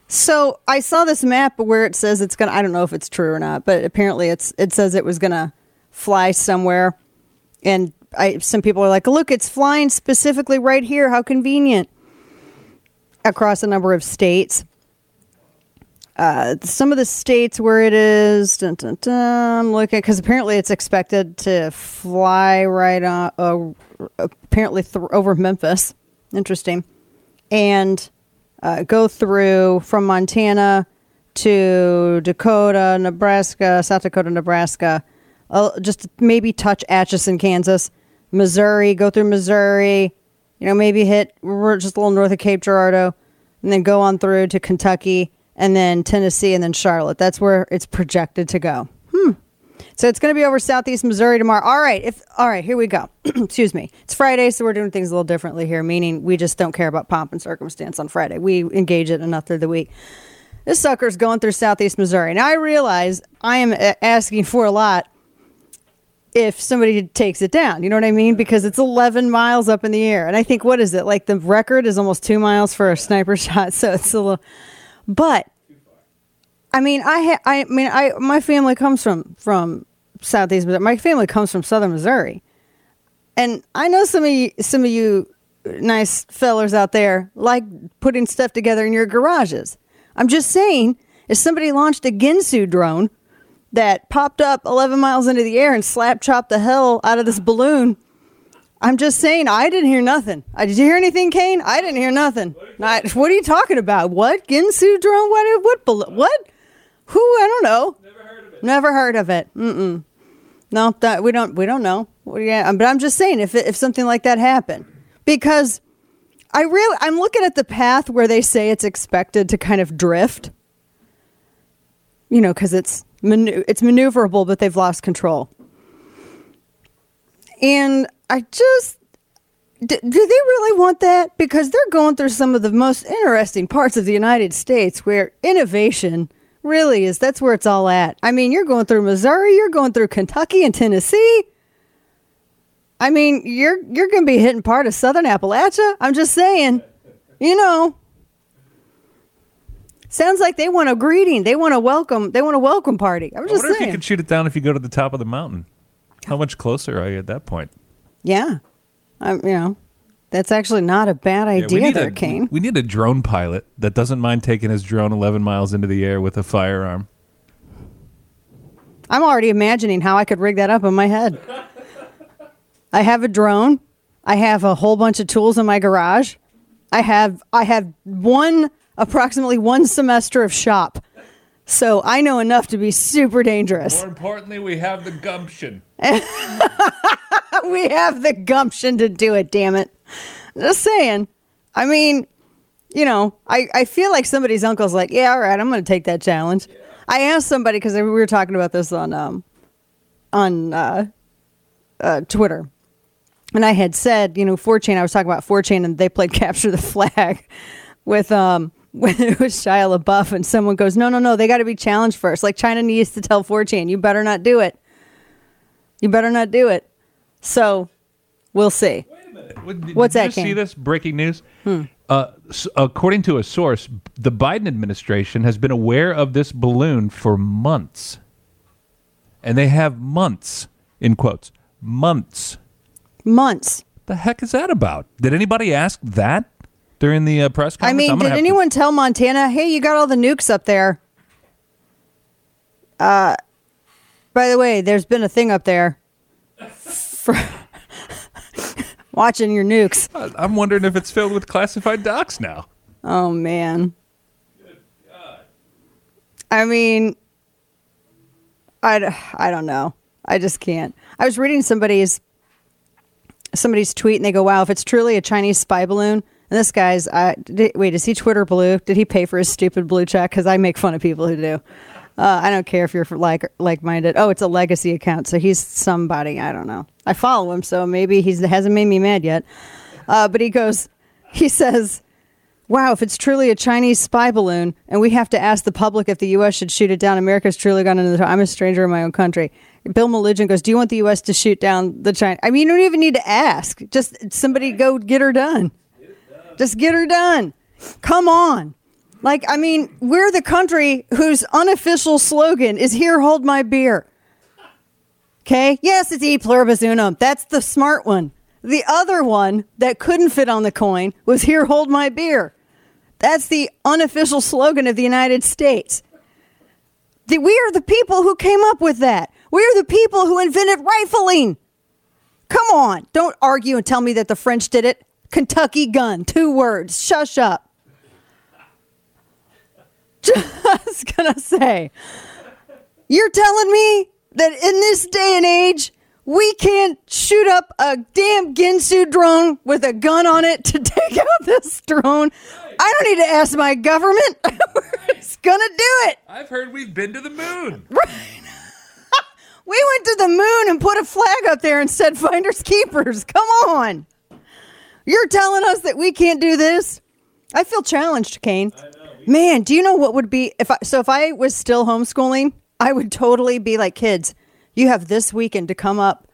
So I saw this map where it says it's gonna. I don't know if it's true or not, but apparently it's. It says it was gonna fly somewhere, and I. Some people are like, "Look, it's flying specifically right here. How convenient." Across a number of states. Uh, some of the states where it is, dun, dun, dun, I'm looking because apparently it's expected to fly right on, uh, apparently th- over Memphis. Interesting, and uh, go through from Montana to Dakota, Nebraska, South Dakota, Nebraska, uh, just maybe touch Atchison, Kansas, Missouri, go through Missouri, you know, maybe hit we're just a little north of Cape Girardeau, and then go on through to Kentucky, and then Tennessee, and then Charlotte. That's where it's projected to go. Hmm. So it's going to be over southeast Missouri tomorrow. All right, if all right, here we go. Excuse me. It's Friday, so we're doing things a little differently here. Meaning we just don't care about pomp and circumstance on Friday. We engage it enough through the week. This sucker's going through southeast Missouri. Now I realize I am asking for a lot if somebody takes it down. You know what I mean? Because it's 11 miles up in the air. And I think, what is it? Like the record is almost two miles for a sniper shot. So it's a little, but I mean, I, ha- I mean, I, my family comes from, from Southeast Missouri. My family comes from Southern Missouri. And I know some of you, some of you nice fellers out there like putting stuff together in your garages. I'm just saying, if somebody launched a Ginsu drone that popped up 11 miles into the air and slap chopped the hell out of this balloon. I'm just saying, I didn't hear nothing. Uh, did you hear anything, Kane? I didn't hear nothing. Not, what are you talking about? What Ginsu drone? What? What? ballo- What? Who? I don't know. Never heard of it. Never heard of it. Mm-mm. No, that, we don't. We don't know. Well, yeah, but I'm just saying if if something like that happened, because I really I'm looking at the path where they say it's expected to kind of drift. You know, because it's it's maneuverable, but they've lost control. And I just do, do they really want that? Because they're going through some of the most interesting parts of the United States where innovation really is that's where it's all at. I mean, you're going through Missouri, you're going through Kentucky and Tennessee. I mean, you're you're going to be hitting part of Southern Appalachia. I'm just saying, you know. Sounds like they want a greeting. They want a welcome. They want a welcome party. I'm I just wonder if you saying. could shoot it down if you go to the top of the mountain. How much closer are you at that point? yeah, um, you know, that's actually not a bad idea need there, a, Kane. We need a drone pilot that doesn't mind taking his drone 11 miles into the air with a firearm. I'm already imagining how I could rig that up in my head. I have a drone. I have a whole bunch of tools in my garage. I have I have one approximately one semester of shop. So I know enough to be super dangerous. More importantly, we have the gumption. we have the gumption to do it, damn it. Just saying. I mean, you know, I, I feel like somebody's uncle's like, yeah, all right, I'm going to take that challenge. I asked somebody because we were talking about this on um on uh, uh, Twitter, and I had said, you know, 4chan. I was talking about 4chan, and they played capture the flag with um when it was Shia LaBeouf, and someone goes, no, no, no, they got to be challenged first. Like China needs to tell 4chan, you better not do it. You better not do it. So we'll see. Did- What's did that, you see this breaking news? Hmm. Uh, s- according to a source, the Biden administration has been aware of this balloon for months, and they have months in quotes months. Months. The heck is that about? Did anybody ask that during the uh, press I conference? mean, I'm gonna did have to- anyone tell Montana, hey, you got all the nukes up there? Uh, by the way, there's been a thing up there for watching your nukes. I'm wondering if it's filled with classified docs now. Oh man. I mean, I, I don't know. I just can't. I was reading somebody's somebody's tweet and they go, "Wow, if it's truly a Chinese spy balloon." And this guy's, uh, did, wait, is he Twitter blue? Did he pay for his stupid blue check? Because I make fun of people who do. Uh, I don't care if you're like like minded. Oh, it's a legacy account, so he's somebody. I don't know. I follow him, so maybe he hasn't made me mad yet. Uh, but he goes, he says, "Wow, if it's truly a Chinese spy balloon, and we have to ask the public if the U.S. should shoot it down, America's truly gone into the. I'm a stranger in my own country." Bill Melugin goes, "Do you want the U.S. to shoot down the China?" I mean, you don't even need to ask. Just somebody go get her done. Just get her done. Come on. Like, I mean, we're the country whose unofficial slogan is "Here, hold my beer." Okay. Yes, it's e pluribus unum. That's the smart one. The other one that couldn't fit on the coin was "Here, hold my beer." That's the unofficial slogan of the United States. The- we are the people who came up with that. We are the people who invented rifling. Come on, don't argue and tell me that the French did it. Kentucky gun, two words. Shush up. Just gonna say, you're telling me that in this day and age, we can't shoot up a damn Ginsu drone with a gun on it to take out this drone? I don't need to ask my government. We're just gonna do it. I've heard we've been to the moon. Right. We went to the moon and put a flag up there and said finders keepers. Come on. You're telling us that we can't do this? I feel challenged, Kane. Man, do you know what would be if I so if I was still homeschooling, I would totally be like kids, you have this weekend to come up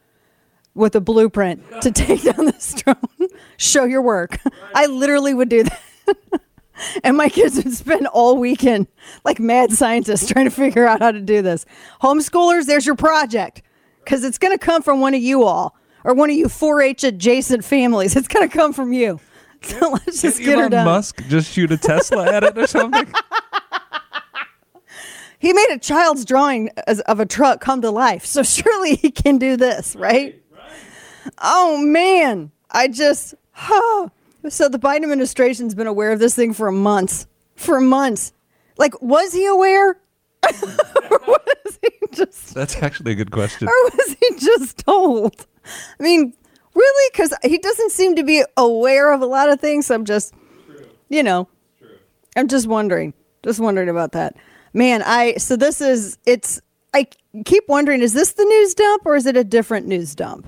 with a blueprint to take down this drone. Show your work. I literally would do that. and my kids would spend all weekend like mad scientists trying to figure out how to do this. Homeschoolers, there's your project because it's going to come from one of you all or one of you 4-H adjacent families. It's going to come from you. So let's just Did get her Elon done. Musk just shoot a Tesla at it or something? He made a child's drawing as, of a truck come to life. So surely he can do this, right? Oh man, I just huh. So the Biden administration's been aware of this thing for months. For months. Like was he aware? Was he just? That's actually a good question. or was he just told? I mean, really? Because he doesn't seem to be aware of a lot of things. I'm just, you know, I'm just wondering, just wondering about that. Man, I so this is it's. I keep wondering, is this the news dump or is it a different news dump?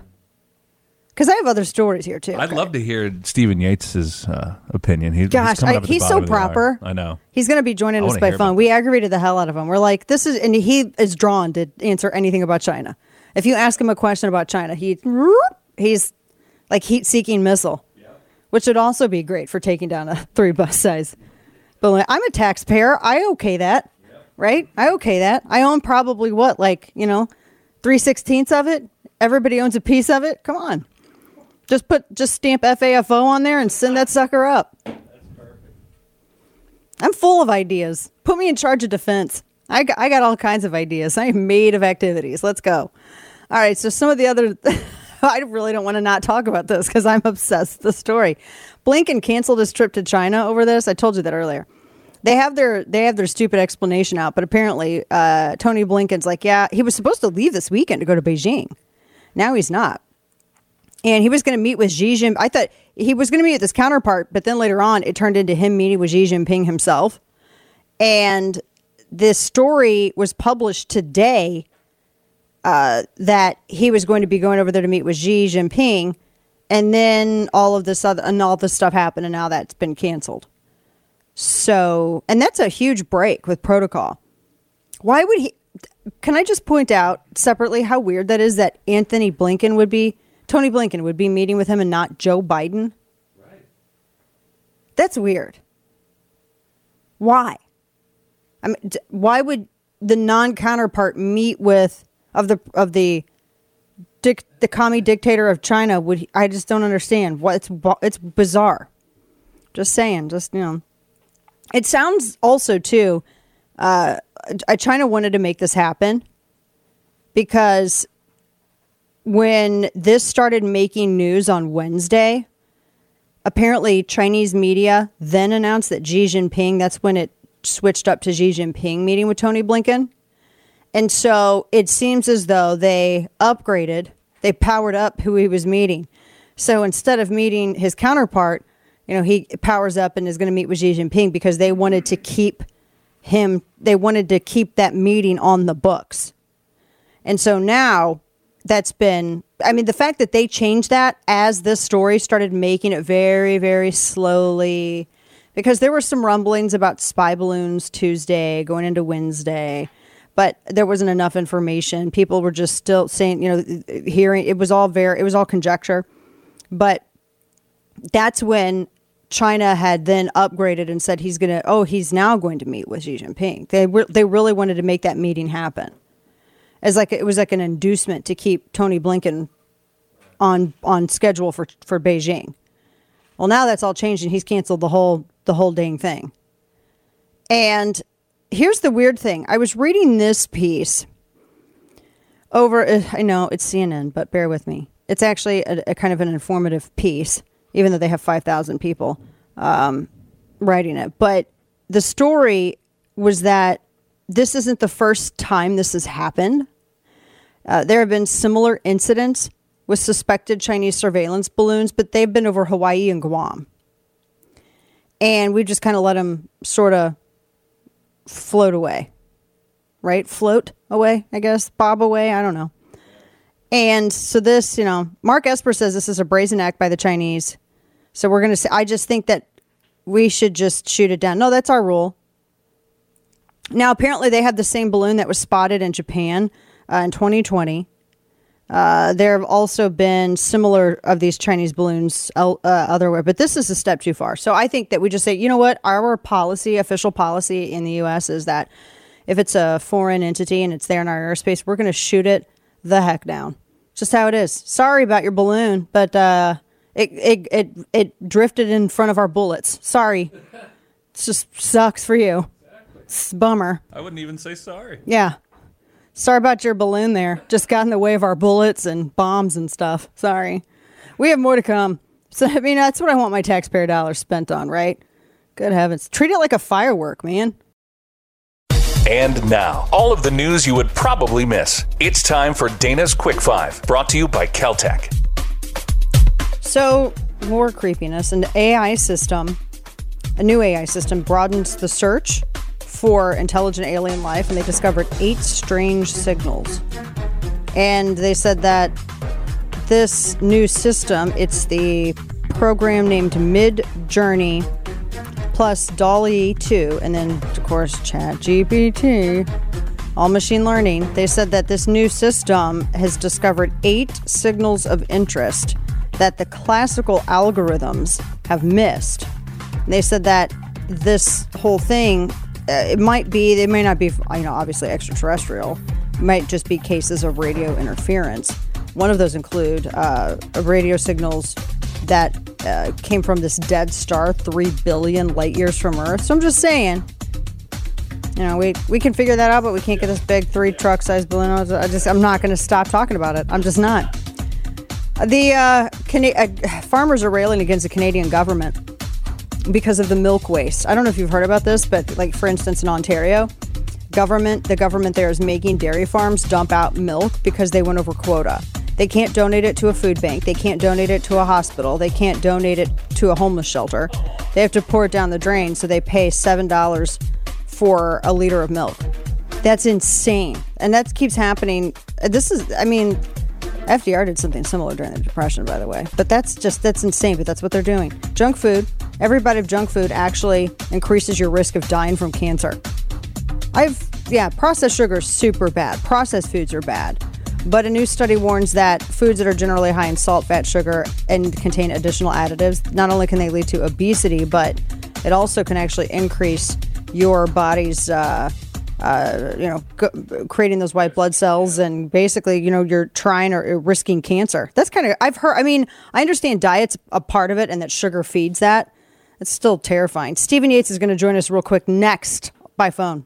Because I have other stories here too. I'd love to hear Stephen Yates's uh, opinion. He, Gosh, coming I- up he's so of the hour. proper. I know. He's going to be joining I us by phone. We aggravated the hell out of him. We're like, this is, and he is drawn to answer anything about China. If you ask him a question about China, he he's like heat-seeking missile, which would also be great for taking down a three bus size balloon. I'm a taxpayer. I okay that, right? I okay that. I own probably what, like you know, three sixteenths of it. Everybody owns a piece of it. Come on, just put just stamp FAFO on there and send that sucker up. That's perfect. I'm full of ideas. Put me in charge of defense. I got, I got all kinds of ideas. I am made of activities. Let's go. All right. So some of the other, I really don't want to not talk about this because I'm obsessed with the story. Blinken canceled his trip to China over this. I told you that earlier. They have their they have their stupid explanation out, but apparently uh, Tony Blinken's like, yeah, he was supposed to leave this weekend to go to Beijing. Now he's not and he was going to meet with Xi Jinping. I thought he was going to meet with his counterpart, but then later on, it turned into him meeting with Xi Jinping himself. And this story was published today uh, that he was going to be going over there to meet with Xi Jinping, and then all of this other and all this stuff happened, and now that's been canceled. So, and that's a huge break with protocol. Why would he? Can I just point out separately how weird that is that Antony Blinken would be, Tony Blinken would be meeting with him and not Joe Biden? Right. That's weird. Why? I mean, why would the non-counterpart meet with of the of the dic, the commie dictator of China? Would he, I just don't understand? What it's it's bizarre. Just saying. Just you know, it sounds also too. Uh, China wanted to make this happen because when this started making news on Wednesday, apparently Chinese media then announced that Xi Jinping, that's when it switched up to Xi Jinping meeting with Tony Blinken. And so it seems as though they upgraded, they powered up who he was meeting. So instead of meeting his counterpart, you know, he powers up and is going to meet with Xi Jinping because they wanted to keep him, they wanted to keep that meeting on the books. And so now that's been, I mean, the fact that they changed that as this story started making it very, very slowly, because there were some rumblings about spy balloons Tuesday going into Wednesday, but there wasn't enough information. People were just still saying, you know, hearing it was all very, it was all conjecture. But that's when China had then upgraded and said he's going to, oh, he's now going to meet with Xi Jinping. They, re- they really wanted to make that meeting happen as like it was like an inducement to keep Tony Blinken on on schedule for for Beijing. Well, now that's all changed and he's canceled the whole the whole dang thing. And here's the weird thing: I was reading this piece over. uh, I know it's CNN, but bear with me. It's actually a, a kind of an informative piece, even though they have five thousand people um, writing it. But the story was that this isn't the first time this has happened. Uh, there have been similar incidents with suspected Chinese surveillance balloons, but they've been over Hawaii and Guam. And we just kind of let them sort of float away, right? Float away, I guess, bob away. I don't know. And so this, you know, Mark Esper says this is a brazen act by the Chinese. So we're going to say, I just think that we should just shoot it down. No, that's our rule. Now, apparently, they have the same balloon that was spotted in Japan uh, in 2020. Uh, there have also been similar of these Chinese balloons uh, otherwhere, but this is a step too far. So I think that we just say, you know what, our policy, official policy in the U.S. is that if it's a foreign entity and it's there in our airspace, we're going to shoot it the heck down. Just how it is. Sorry about your balloon, but uh, it, it it it drifted in front of our bullets. Sorry, it just sucks for you. It's a bummer. I wouldn't even say sorry. Yeah. Sorry about your balloon there. Just got in the way of our bullets and bombs and stuff. Sorry. We have more to come. So, I mean, that's what I want my taxpayer dollars spent on, right? Good heavens. Treat it like a firework, man. And now, all of the news you would probably miss. It's time for Dana's Quick Five, brought to you by KelTec. So, more creepiness. An AI system, a new AI system, broadens the search for intelligent alien life, and they discovered eight strange signals. And they said that this new system, it's the program named Mid Journey plus DALL-E 2, and then, of course, ChatGPT, all machine learning. They said that this new system has discovered eight signals of interest that the classical algorithms have missed. They said that this whole thing, it might be, it may not be, you know, obviously extraterrestrial, it might just be cases of radio interference. One of those include uh, radio signals that uh, came from this dead star 3 billion light years from Earth. So I'm just saying, you know, we, we can figure that out, but we can't get this big three truck sized balloon. I just, I'm not going to stop talking about it. I'm just not. The uh, Cana- uh, farmers are railing against the Canadian government because of the milk waste. I don't know if you've heard about this, but like for instance, in Ontario, government the government there is making dairy farms dump out milk because they went over quota. They can't donate it to a food bank. They can't donate it to a hospital. They can't donate it to a homeless shelter. They have to pour it down the drain, so they pay seven dollars for a liter of milk. That's insane, and that keeps happening. This is, I mean, FDR did something similar during the Depression, by the way. But that's just, that's insane, but that's what they're doing. Junk food, every bite of junk food actually increases your risk of dying from cancer. I've, yeah, processed sugar is super bad. Processed foods are bad. But a new study warns that foods that are generally high in salt, fat, sugar, and contain additional additives, not only can they lead to obesity, but it also can actually increase your body's uh, uh, you know, g- creating those white blood cells, and basically, you know, you're trying or risking cancer. That's kind of I've heard. I mean, I understand diet's a part of it, and that sugar feeds that. It's still terrifying. Stephen Yates is going to join us real quick next by phone.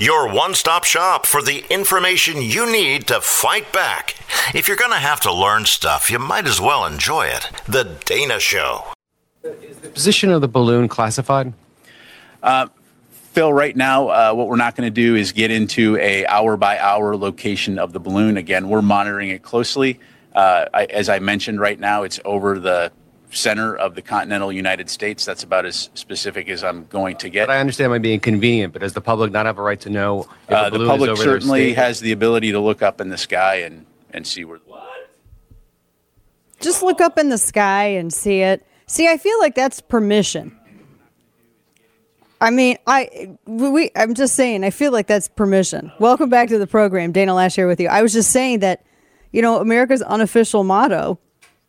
Your one stop shop for the information you need to fight back. If you're going to have to learn stuff, you might as well enjoy it. The Dana Show. Is the position of the balloon classified? Uh, Phil, right now, uh, what we're not going to do is get into a hour by hour location of the balloon. Again, we're monitoring it closely. Uh, I, as I mentioned, right now it's over the center of the continental United States. That's about as specific as I'm going to get. But I understand it being convenient, but does the public not have a right to know if Uh, the the public is over their certainly state? has the ability to look up in the sky and, and see where. What? Just look up in the sky and see it. See, I feel like that's permission. I mean, I we I'm just saying, I feel like that's permission. Welcome back to the program, Dana Loesch here with you. I was just saying that, you know, America's unofficial motto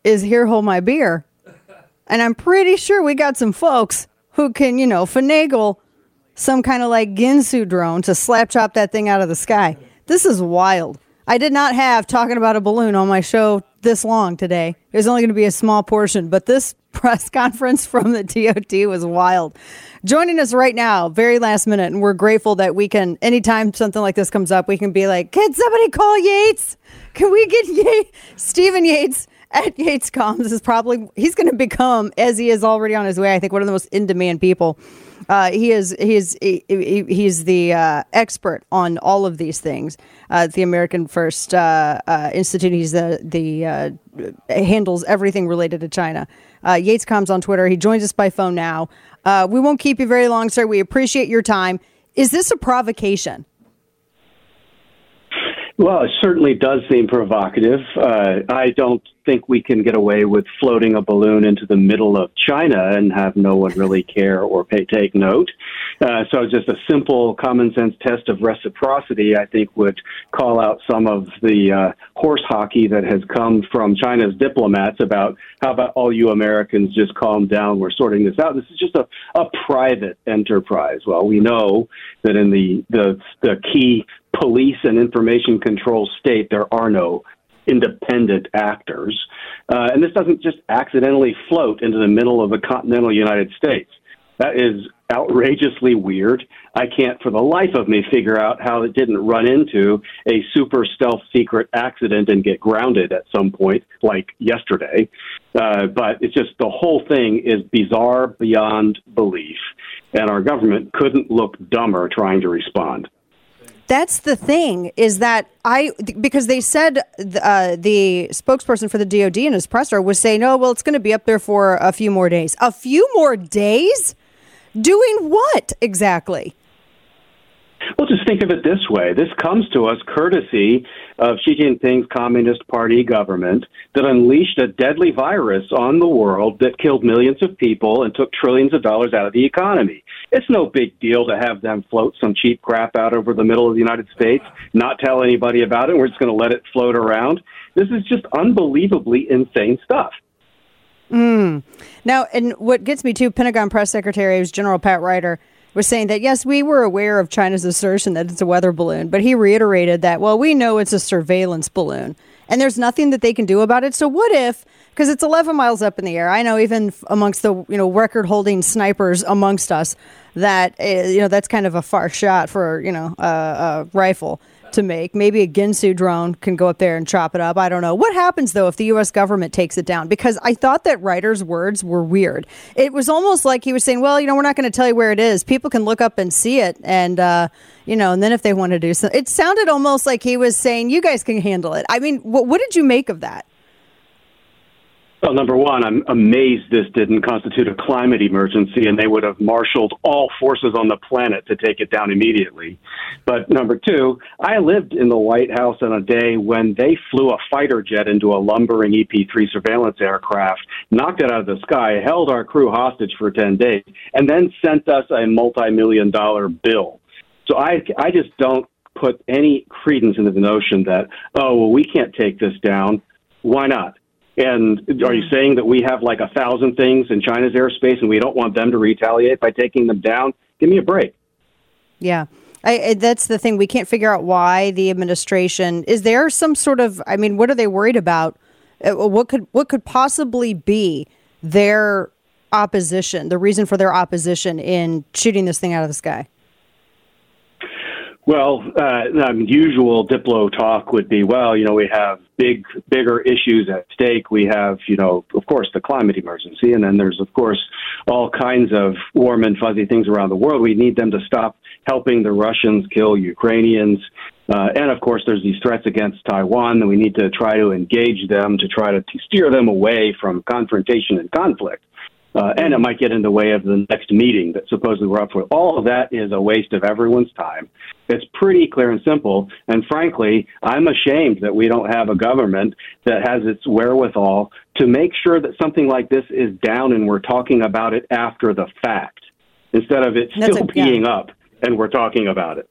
is "Here, hold my beer," and I'm pretty sure we got some folks who can, you know, finagle some kind of like Ginsu drone to slap chop that thing out of the sky. This is wild. I did not have talking about a balloon on my show this long today. Was only going to be a small portion, but this press conference from the DOT was wild. Joining us right now, very last minute, and we're grateful that we can, anytime something like this comes up, we can be like, can somebody call Yates? Can we get Yates? Stephen Yates at Yates Comms is probably, he's going to become, as he is already on his way, I think one of the most in demand people. Uh, he is he is he, he- he's the uh, expert on all of these things. Uh, at the American First uh, uh, Institute. He's the the handles everything related to China. Yates comes on Twitter. He joins us by phone now. We won't keep you very long, sir. We appreciate your time. Is this a provocation? Well, it certainly does seem provocative. I don't think we can get away with floating a balloon into the middle of China and have no one really care or pay, take note. Uh, so, just a simple common sense test of reciprocity, I think, would call out some of the uh, horse hockey that has come from China's diplomats about how about all you Americans just calm down? We're sorting this out. This is just a, a private enterprise. Well, we know that in the, the, the key police and information control state, there are no independent actors. Uh, and this doesn't just accidentally float into the middle of the continental United States. That is outrageously weird. I can't for the life of me figure out how it didn't run into a super stealth secret accident and get grounded at some point, like yesterday. Uh, but it's just the whole thing is bizarre beyond belief. and our government couldn't look dumber trying to respond. That's the thing is that I because they said uh, the spokesperson for the DoD in his presser was saying, "Oh, well, it's going to be up there for a few more days." A few more days, doing what exactly? Well, just think of it this way. This comes to us courtesy of Xi Jinping's Communist Party government that unleashed a deadly virus on the world that killed millions of people and took trillions of dollars out of the economy. It's no big deal to have them float some cheap crap out over the middle of the United States, not tell anybody about it. We're just going to let it float around. This is just unbelievably insane stuff. Mm. Now, and what gets me to Pentagon press secretary General Pat Ryder was saying that yes, we were aware of China's assertion that it's a weather balloon, but he reiterated that well, we know it's a surveillance balloon and there's nothing that they can do about it. So what if because it's 11 miles up in the air. I know even amongst the you know record holding snipers amongst us that uh, you know that's kind of a far shot for you know a, a rifle to make. Maybe a Ginsu drone can go up there and chop it up. I don't know. What happens though if the U.S. government takes it down? Because I thought that Ryder's words were weird. It was almost like he was saying, "Well, you know, we're not going to tell you where it is. People can look up and see it, and uh, you know, and then if they want to do something." It sounded almost like he was saying, "You guys can handle it." I mean, what, what did you make of that? Well, number one, I'm amazed this didn't constitute a climate emergency and they would have marshaled all forces on the planet to take it down immediately. But number two, I lived in the White House on a day when they flew a fighter jet into a lumbering EP 3 surveillance aircraft, knocked it out of the sky, held our crew hostage for 10 days, and then sent us a multi million dollar bill. So I, I just don't put any credence into the notion that, oh, well, we can't take this down. Why not? And are you saying that we have like a thousand things in China's airspace and we don't want them to retaliate by taking them down? Give me a break. Yeah. I, I, that's the thing. We can't figure out why the administration is there some sort of. I mean, what are they worried about? Uh, what could what could possibly be their opposition? The reason for their opposition in shooting this thing out of the sky? Well, uh, um, usual Diplo talk would be, well, you know, we have big, bigger issues at stake. We have, you know, of course, the climate emergency, and then there's, of course, all kinds of warm and fuzzy things around the world. We need them to stop helping the Russians kill Ukrainians. Uh, and of course, there's these threats against Taiwan that we need to try to engage them to try to, to steer them away from confrontation and conflict. Uh, and it might get in the way of the next meeting that supposedly we're up for. All of that is a waste of everyone's time. It's pretty clear and simple. And frankly, I'm ashamed that we don't have a government that has its wherewithal to make sure that something like this is down and we're talking about it after the fact instead of it still a, being yeah. up and we're talking about it.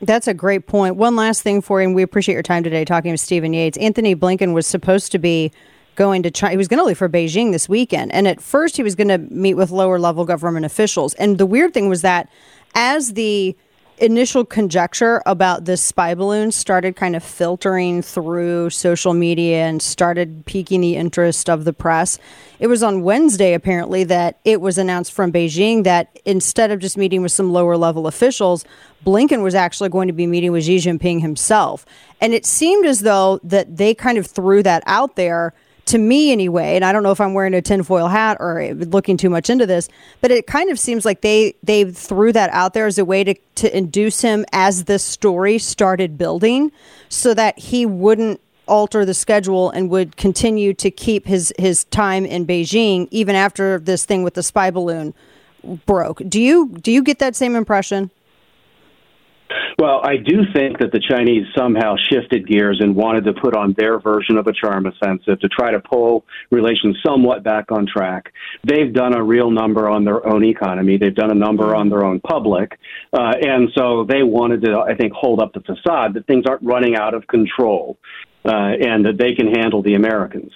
That's a great point. One last thing for you, and we appreciate your time today talking with Stephen Yates. Antony Blinken was supposed to be going to China. He was going to leave for Beijing this weekend. And at first, he was going to meet with lower level government officials. And the weird thing was that as the initial conjecture about this spy balloon started kind of filtering through social media and started piquing the interest of the press. It was on Wednesday, apparently, that it was announced from Beijing that instead of just meeting with some lower level officials, Blinken was actually going to be meeting with Xi Jinping himself. And it seemed as though that they kind of threw that out there to me anyway, and I don't know if I'm wearing a tinfoil hat or looking too much into this, but it kind of seems like they they threw that out there as a way to to induce him as this story started building, so that he wouldn't alter the schedule and would continue to keep his his time in Beijing even after this thing with the spy balloon broke. Do you do you get that same impression? Well, I do think that the Chinese somehow shifted gears and wanted to put on their version of a charm offensive to try to pull relations somewhat back on track. They've done a real number on their own economy. They've done a number on their own public. Uh, and so they wanted to, I think, hold up the facade that things aren't running out of control uh, and that they can handle the Americans.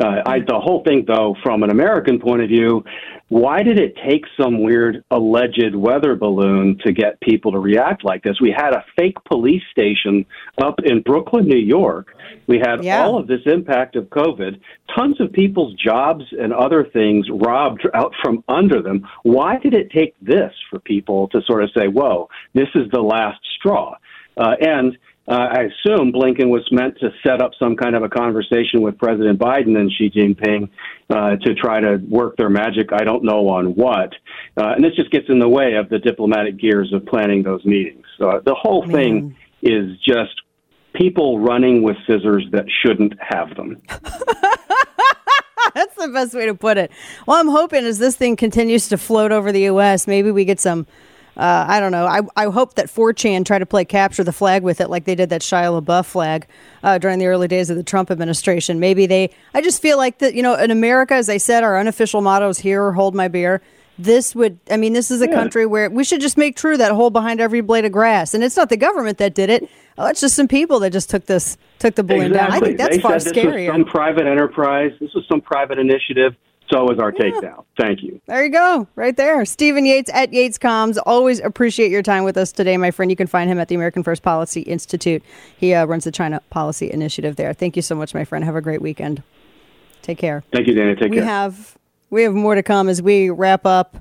Uh, I, the whole thing, though, from an American point of view, why did it take some weird alleged weather balloon to get people to react like this? We had a fake police station up in Brooklyn, New York. We had yeah. all of this impact of COVID, tons of people's jobs and other things robbed out from under them. Why did it take this for people to sort of say, whoa, this is the last straw? Uh, and uh, I assume Blinken was meant to set up some kind of a conversation with President Biden and Xi Jinping uh, to try to work their magic. I don't know on what, uh, and this just gets in the way of the diplomatic gears of planning those meetings. Uh, the whole thing is just people running with scissors that shouldn't have them. That's the best way to put it. Well, I'm hoping as this thing continues to float over the U.S., maybe we get some. Uh, I don't know. I, I hope that 4chan try to play capture the flag with it, like they did that Shia LaBeouf flag uh, during the early days of the Trump administration. Maybe they. I just feel like that. You know, in America, as I said, our unofficial motto is "Here, hold my beer." This would. I mean, this is a Yeah. country where we should just make true that hole behind every blade of grass, and it's not the government that did it. Oh, it's just some people that just took this took the balloon down. I think that's they far said this scarier. was some private enterprise. This was some private initiative. So is our takedown. Thank you. There you go, right there. Stephen Yates at Yates Comms. Always appreciate your time with us today, my friend. You can find him at the American First Policy Institute. He uh, runs the China Policy Initiative there. Thank you so much, my friend. Have a great weekend. Take care. Thank you, Dana. Take we care. have we have more to come as we wrap up.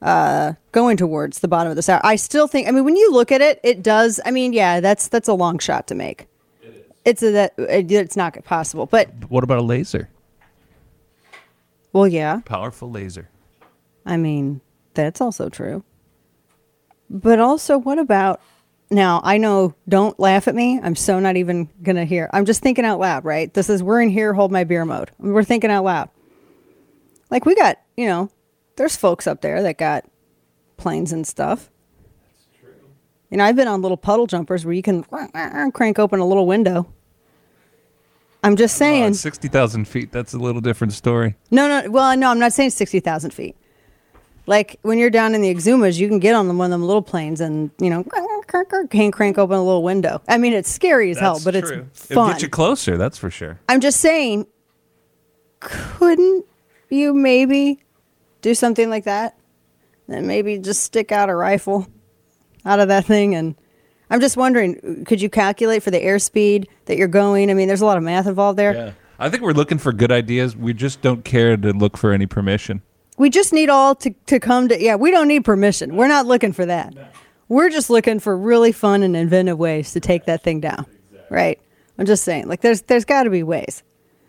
Uh, going towards the bottom of this hour, I still think. I mean, when you look at it, it does. I mean, yeah, that's that's a long shot to make. It's a that it's not possible, but What about a laser? Well, yeah. Powerful laser. I mean, that's also true. But also, what about now? I know, don't laugh at me. I'm so not even going to hear. I'm just thinking out loud, right? This is, we're in here, hold my beer mode. We're thinking out loud. Like, we got, you know, there's folks up there that got planes and stuff. That's true. You know, I've been on little puddle jumpers where you can crank open a little window. I'm just saying. Oh, 60,000 feet. That's a little different story. No, no. Well, no, I'm not saying 60,000 feet. Like when you're down in the Exumas, you can get on one of them little planes and, you know, can crank open a little window. I mean, it's scary as hell, That's but true. it's It'll fun. get you closer, that's for sure. I'm just saying, couldn't you maybe do something like that? And maybe just stick out a rifle out of that thing. And I'm just wondering, could you calculate for the airspeed that you're going? I mean, there's a lot of math involved there. Yeah. I think we're looking for good ideas. We just don't care to look for any permission. We just need all to, to come to, yeah, we don't need permission. We're not looking for that. We're just looking for really fun and inventive ways to take that thing down. Right? I'm just saying, like, there's, there's got to be ways.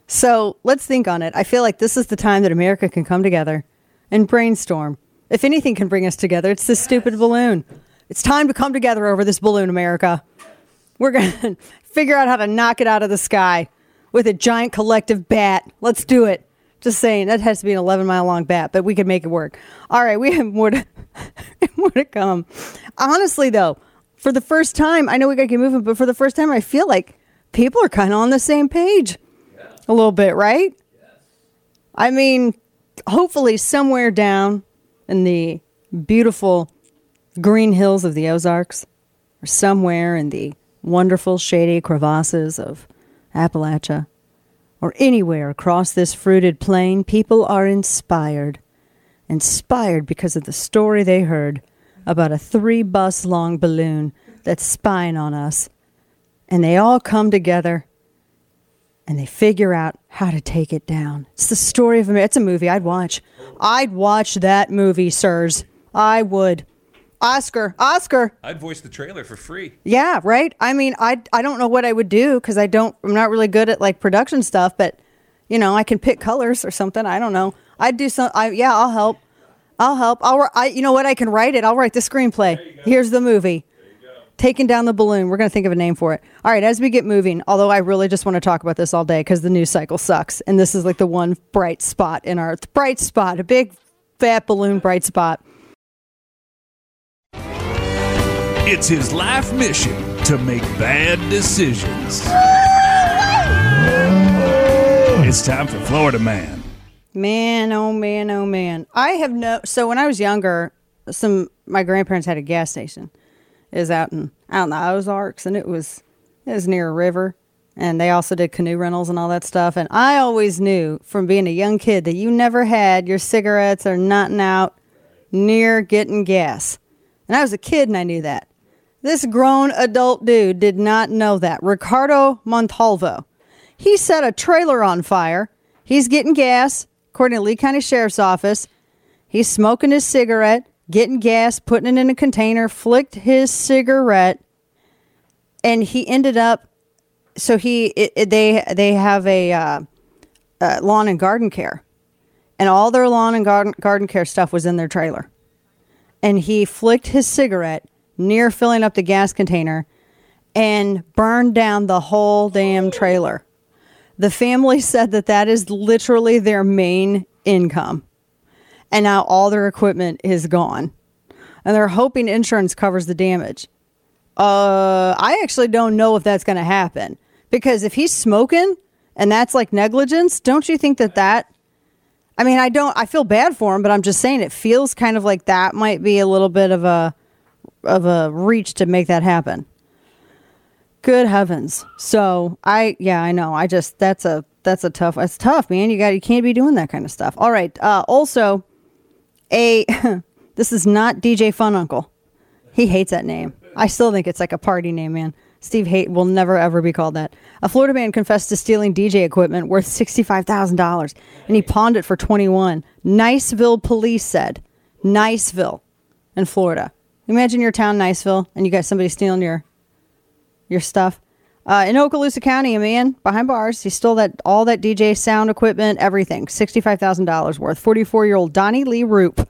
So let's think on it. I feel like this is the time that America can come together and brainstorm. If anything can bring us together, it's this stupid balloon. It's time to come together over this balloon, America. We're going to figure out how to knock it out of the sky with a giant collective bat. Let's do it. Just saying, that has to be an 11 mile long bat, but we could make it work. All right, we have more to, more to come. Honestly, though, for the first time, I know we got to get moving, but for the first time, I feel like people are kind of on the same page a little bit, right? Yes. I mean, hopefully, somewhere down in the beautiful green hills of the Ozarks, or somewhere in the wonderful shady crevasses of Appalachia, or anywhere across this fruited plain, people are inspired. Inspired because of the story they heard about a three bus long balloon that's spying on us. And they all come together and they figure out how to take it down. It's the story of America. It's a movie I'd watch. I'd watch that movie, sirs. I would. Oscar, Oscar. I'd voice the trailer for free. Yeah, right. I mean, I I don't know what I would do because I don't. I'm not really good at like production stuff, but you know, I can pick colors or something. I don't know. I'd do some. I yeah, I'll help. I'll help. I'll. I you know what? I can write it. I'll write the screenplay. Here's the movie. Taking down the balloon. We're gonna think of a name for it. All right. As we get moving, although I really just want to talk about this all day because the news cycle sucks, and this is like the one bright spot in our bright spot, a big fat balloon bright spot. It's his life mission to make bad decisions. It's time for Florida Man. Man, oh man, oh man. I have no. So when I was younger, some my grandparents had a gas station. It was out in out in the Ozarks, and it was it was near a river. And they also did canoe rentals and all that stuff. And I always knew from being a young kid that you never had your cigarettes or nothing out near getting gas. And I was a kid and I knew that. This grown adult dude did not know that. Ricardo Montalvo. He set a trailer on fire. He's getting gas, according to Lee County Sheriff's Office. He's smoking his cigarette, getting gas, putting it in a container, flicked his cigarette, and he ended up. So he it, it- they they have a uh, uh, lawn and garden care, and all their lawn and garden garden care stuff was in their trailer, and he flicked his cigarette near filling up the gas container, and burned down the whole damn trailer. The family said that that is literally their main income. And now all their equipment is gone. And they're hoping insurance covers the damage. Uh, I actually don't know if that's going to happen because if he's smoking and that's like negligence, don't you think that that I mean, I don't I feel bad for him, but I'm just saying it feels kind of like that might be a little bit of a of a reach to make that happen. Good heavens. So I yeah, I know. I just that's a that's a tough it's tough, man. You got you can't be doing that kind of stuff. All right. Uh also a this is not DJ Fun Uncle. He hates that name. I still think it's like a party name, man. Steve Haight will never ever be called that. A Florida man confessed to stealing DJ equipment worth sixty-five thousand dollars, and he pawned it for twenty-one. Niceville police said, Niceville, in Florida. Imagine your town, Niceville, and you got somebody stealing your your stuff. Uh, in Okaloosa County, a man behind bars, he stole that all that DJ sound equipment, everything, sixty-five thousand dollars worth. Forty-four-year-old Donnie Lee Roop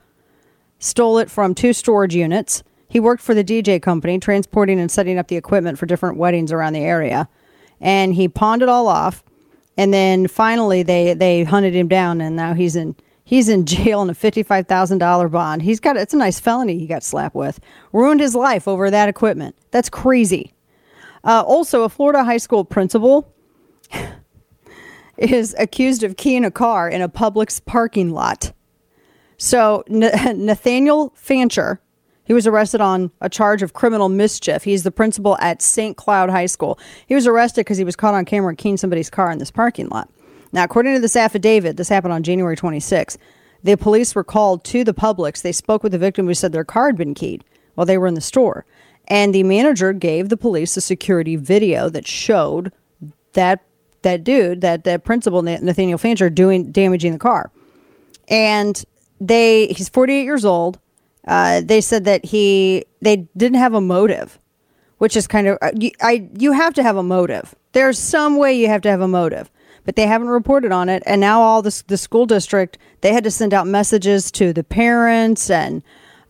stole it from two storage units. He worked for the DJ company, transporting and setting up the equipment for different weddings around the area, and he pawned it all off. And then finally, they they hunted him down, and now he's in he's in jail on a fifty-five thousand dollar bond. He's got it's a nice felony he got slapped with. Ruined his life over that equipment. That's crazy. Uh, also, a Florida high school principal is accused of keying a car in a Publix parking lot. So N- Nathaniel Fancher, he was arrested on a charge of criminal mischief. He's the principal at St. Cloud High School. He was arrested because he was caught on camera keying somebody's car in this parking lot. Now, according to this affidavit, this happened on January 26. The police were called to the Publix. They spoke with the victim who said their car had been keyed while they were in the store. And the manager gave the police a security video that showed that that dude, that that principal Nathaniel Fancher, doing damaging the car. And they he's 48 years old. Uh, they said that he they didn't have a motive, which is kind of uh, you, I you have to have a motive. There's some way you have to have a motive, but they haven't reported on it. And now all this the school district they had to send out messages to the parents and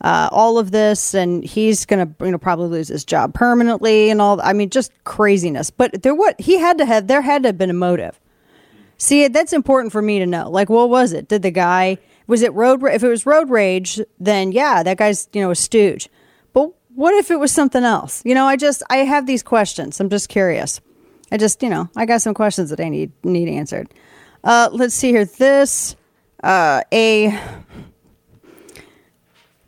uh, all of this, and he's gonna you know probably lose his job permanently and all. I mean, just craziness. But there what he had to have there had to have been a motive. See, that's important for me to know. Like, what was it? Did the guy was it road? If it was road rage, then yeah, that guy's you know a stooge. But what if it was something else? You know, I just I have these questions. I'm just curious. I just you know I got some questions that I need need answered. Uh, let's see here. This uh, a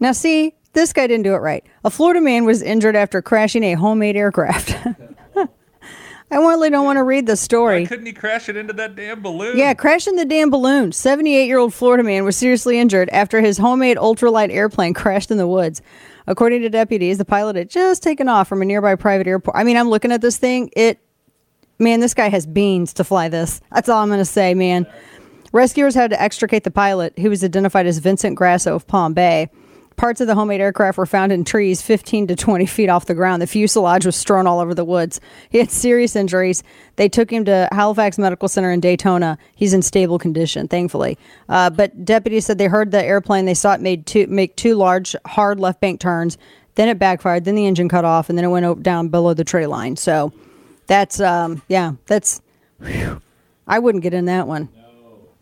now see this guy didn't do it right. A Florida man was injured after crashing a homemade aircraft. I really don't want to read the story. Couldn't he crash it into that damn balloon? Yeah, crashing the damn balloon. 78 year old Florida man was seriously injured after his homemade ultralight airplane crashed in the woods. According to deputies, the pilot had just taken off from a nearby private airport. I mean, I'm looking at this thing. It, man, this guy has beans to fly this. That's all I'm going to say, man. Rescuers had to extricate the pilot, who was identified as Vincent Grasso of Palm Bay. Parts of the homemade aircraft were found in trees 15 to 20 feet off the ground. The fuselage was strewn all over the woods. He had serious injuries. They took him to Halifax Medical Center in Daytona. He's in stable condition, thankfully. Uh, but deputies said they heard the airplane. They saw it made two, make two large, hard left bank turns. Then it backfired. Then the engine cut off, and then it went down below the tree line. So that's, um, yeah, that's, whew. I wouldn't get in that one.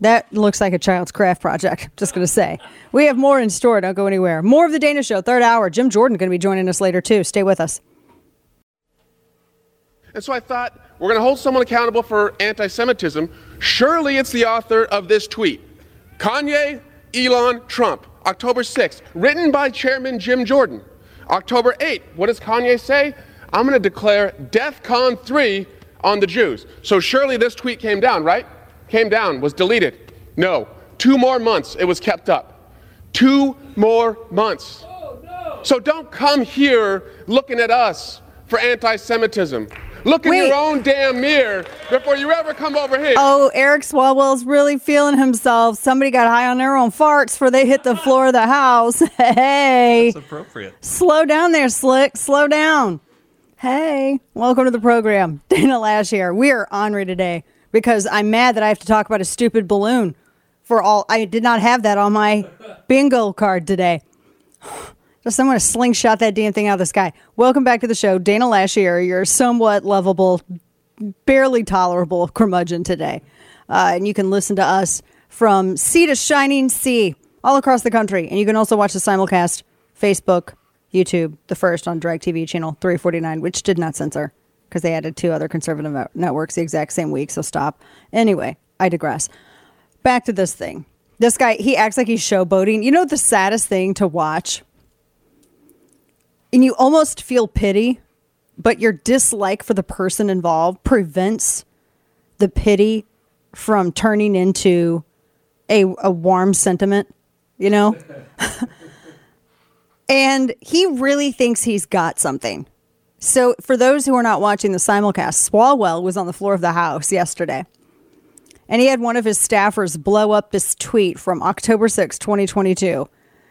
That looks like a child's craft project. Just going to say. We have more in store. Don't go anywhere. More of the Dana Show, third hour. Jim Jordan going to be joining us later, too. Stay with us. And so I thought, we're going to hold someone accountable for anti Semitism. Surely it's the author of this tweet Kanye, Elon, Trump, October 6th, written by Chairman Jim Jordan. October 8th, what does Kanye say? I'm going to declare DEF CON 3 on the Jews. So surely this tweet came down, right? Came down, was deleted. No. Two more months, it was kept up. Two more months. Oh, so don't come here looking at us for anti Semitism. Look in Wait. your own damn mirror before you ever come over here. Oh, Eric Swalwell's really feeling himself. Somebody got high on their own farts before they hit the floor of the house. Hey. That's appropriate. Slow down there, Slick. Slow down. Hey, welcome to the program. Dana Loesch here. We are ornery today because I'm mad that I have to talk about a stupid balloon for all. I did not have that on my bingo card today. Just I'm going to slingshot that damn thing out of the sky. Welcome back to the show. Dana Loesch here, your somewhat lovable, barely tolerable curmudgeon today. Uh, and you can listen to us from sea to shining sea all across the country. And you can also watch the simulcast Facebook, YouTube, the first on DirecTV channel 349, which did not censor because they added two other conservative networks the exact same week. So stop. Anyway, I digress. Back to this thing. This guy, he acts like he's showboating. You know the saddest thing to watch? And you almost feel pity, but your dislike for the person involved prevents the pity from turning into a, a warm sentiment, you know? and he really thinks he's got something. So, for those who are not watching the simulcast, Swalwell was on the floor of the House yesterday. And he had one of his staffers blow up this tweet from October 6, 2022,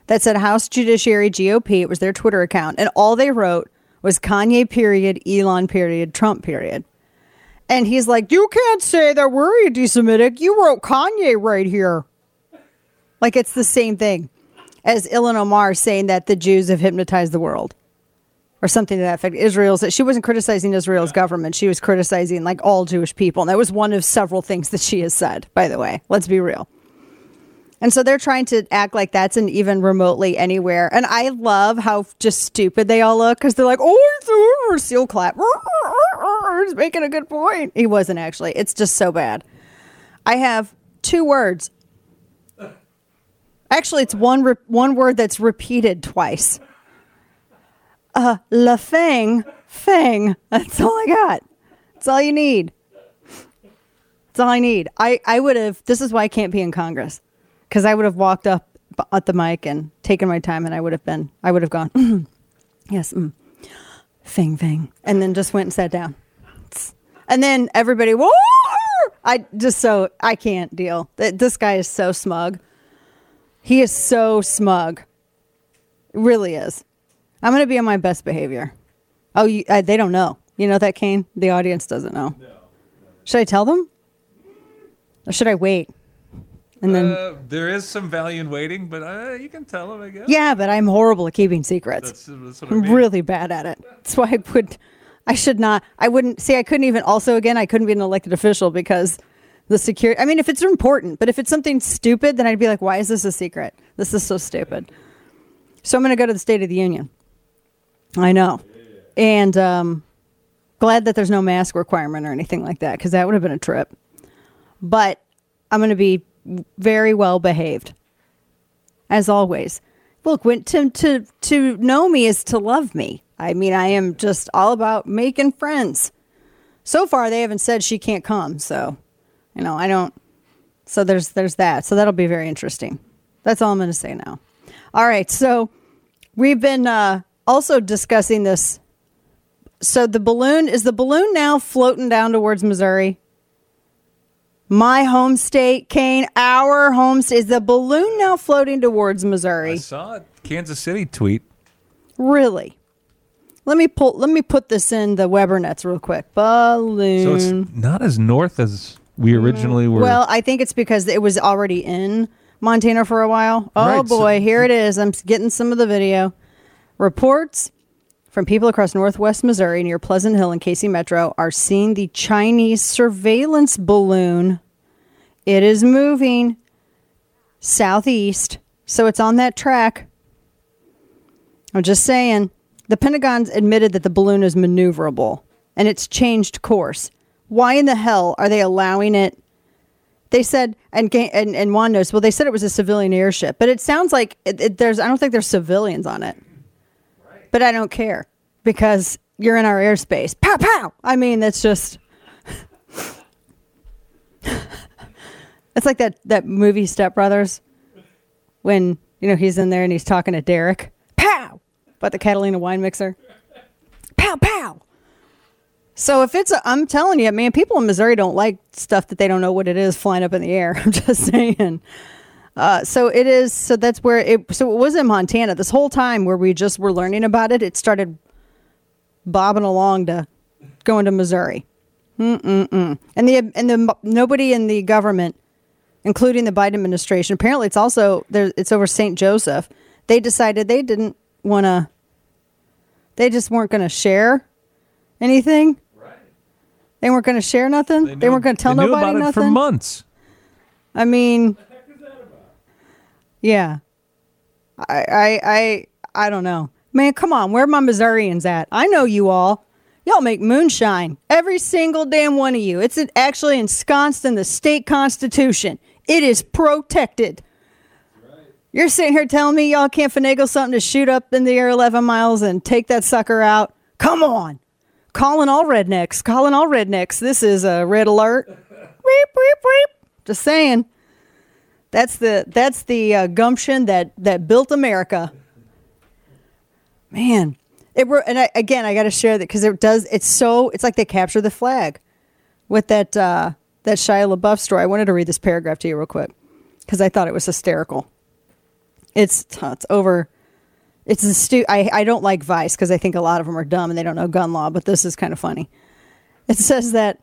that said House Judiciary GOP. It was their Twitter account. And all they wrote was Kanye period, Elon period, Trump period. And he's like, You can't say that we're anti Semitic. You wrote Kanye right here. Like it's the same thing as Ilhan Omar saying that the Jews have hypnotized the world or something to that effect. Israel's she wasn't criticizing Israel's government. She was criticizing like all Jewish people. And that was one of several things that she has said, by the way. Let's be real. And so they're trying to act like that's an even remotely anywhere. And I love how just stupid they all look because they're like, oh, it's a seal clap. He's making a good point. He wasn't actually. It's just so bad. I have two words. Actually, it's one re- one word that's repeated twice. Uh, la fang, fang. That's all I got. That's all you need. That's all I need. I, I would have, this is why I can't be in Congress. Because I would have walked up at the mic and taken my time and I would have been, I would have gone, "Mm, yes, mm, fang, fang. And then just went and sat down. And then everybody, whoa! I just so, I can't deal. Th- This guy is so smug. He is so smug. It really is. I'm going to be on my best behavior. Oh, you, uh, they don't know. You know that, Kane? The audience doesn't know. Should I tell them? Or should I wait? And then, Uh, there is some value in waiting, but uh, you can tell them, I guess. yeah, but I'm horrible at keeping secrets. That's, that's what I I'm really bad at it. That's why I would, I should not, I wouldn't, see, I couldn't even, also, again, I couldn't be an elected official because the security, I mean, if it's important, but if it's something stupid, then I'd be like, why is this a secret? This is so stupid. So I'm going to go to the State of the Union. I know. And um, glad that there's no mask requirement or anything like that because that would have been a trip. But I'm going to be very well behaved, as always. Look, when to to to know me is to love me. I mean, I am just all about making friends. So far, they haven't said she can't come, so you know I don't. So there's there's that. So that'll be very interesting. That's all I'm going to say now. All right, so we've been uh, also discussing this. So the balloon is the balloon now floating down towards Missouri. My home state, Kane, our home state. Is the balloon now floating towards Missouri? I saw it. Kansas City tweet. Really? Let me pull. Let me put this in the Weber nets real quick. Balloon. So it's not as north as we originally were. Well, I think it's because it was already in Montana for a while. Oh Right, so- boy, here it is. I'm getting some of the video. Reports from people across northwest Missouri near Pleasant Hill and Casey Metro are seeing the Chinese surveillance balloon. It is moving southeast, so it's on that track. I'm just saying. The Pentagon's admitted that the balloon is maneuverable and it's changed course. Why in the hell are they allowing it? They said, and and, and Juan knows. Well, they said it was a civilian airship, but it sounds like it, it, there's. I don't think there's civilians on it, but I don't care because you're in our airspace. Pow pow. I mean, that's just. it's like that that movie Step Brothers, when you know he's in there and he's talking to Derek. Pow, about the Catalina wine mixer. Pow pow. So if it's, I'm telling you, man, people in Missouri don't like stuff that they don't know what it is flying up in the air. I'm just saying. Uh, so it is. So that's where it. So it was in Montana this whole time where we just were learning about it. It started bobbing along to going to Missouri. Mm-mm-mm. And the and the nobody in the government, including the Biden administration, apparently it's also there. It's over St. Joseph. They decided they didn't want to. They just weren't going to share anything. They weren't going to share nothing. They, weren't going to tell they knew nobody about it nothing for months. I mean, yeah. I, I, I, I don't know. Man, come on. Where are my Missourians at? I know you all. Y'all make moonshine. Every single damn one of you. It's actually ensconced in the state constitution. It is protected. You're sitting here telling me y'all can't finagle something to shoot up in the air 11 miles and take that sucker out? Come on. Calling all rednecks. Calling all rednecks. This is a red alert. Weep, weep, weep. Just saying. That's the that's the uh, gumption that that built America. Man, it were and I, again I got to share that because it does. It's so it's like they capture the flag with that uh, that Shia LaBeouf story. I wanted to read this paragraph to you real quick because I thought it was hysterical. It's it's over. It's a stu- I I don't like Vice because I think a lot of them are dumb and they don't know gun law. But this is kind of funny. It says that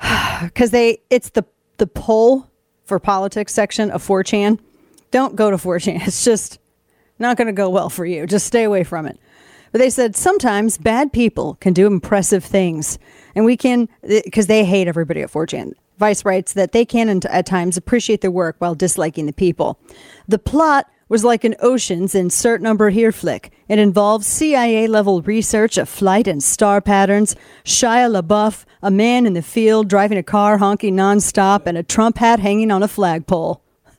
because they it's the the poll for politics section of 4chan. Don't go to 4chan. It's just not going to go well for you. Just stay away from it. But they said sometimes bad people can do impressive things, and we can because they hate everybody at 4chan. Vice writes that they can at times appreciate the work while disliking the people. The plot was like an Ocean's insert number here flick. It involves CIA level research of flight and star patterns, Shia LaBeouf, a man in the field driving a car honking nonstop, and a Trump hat hanging on a flagpole.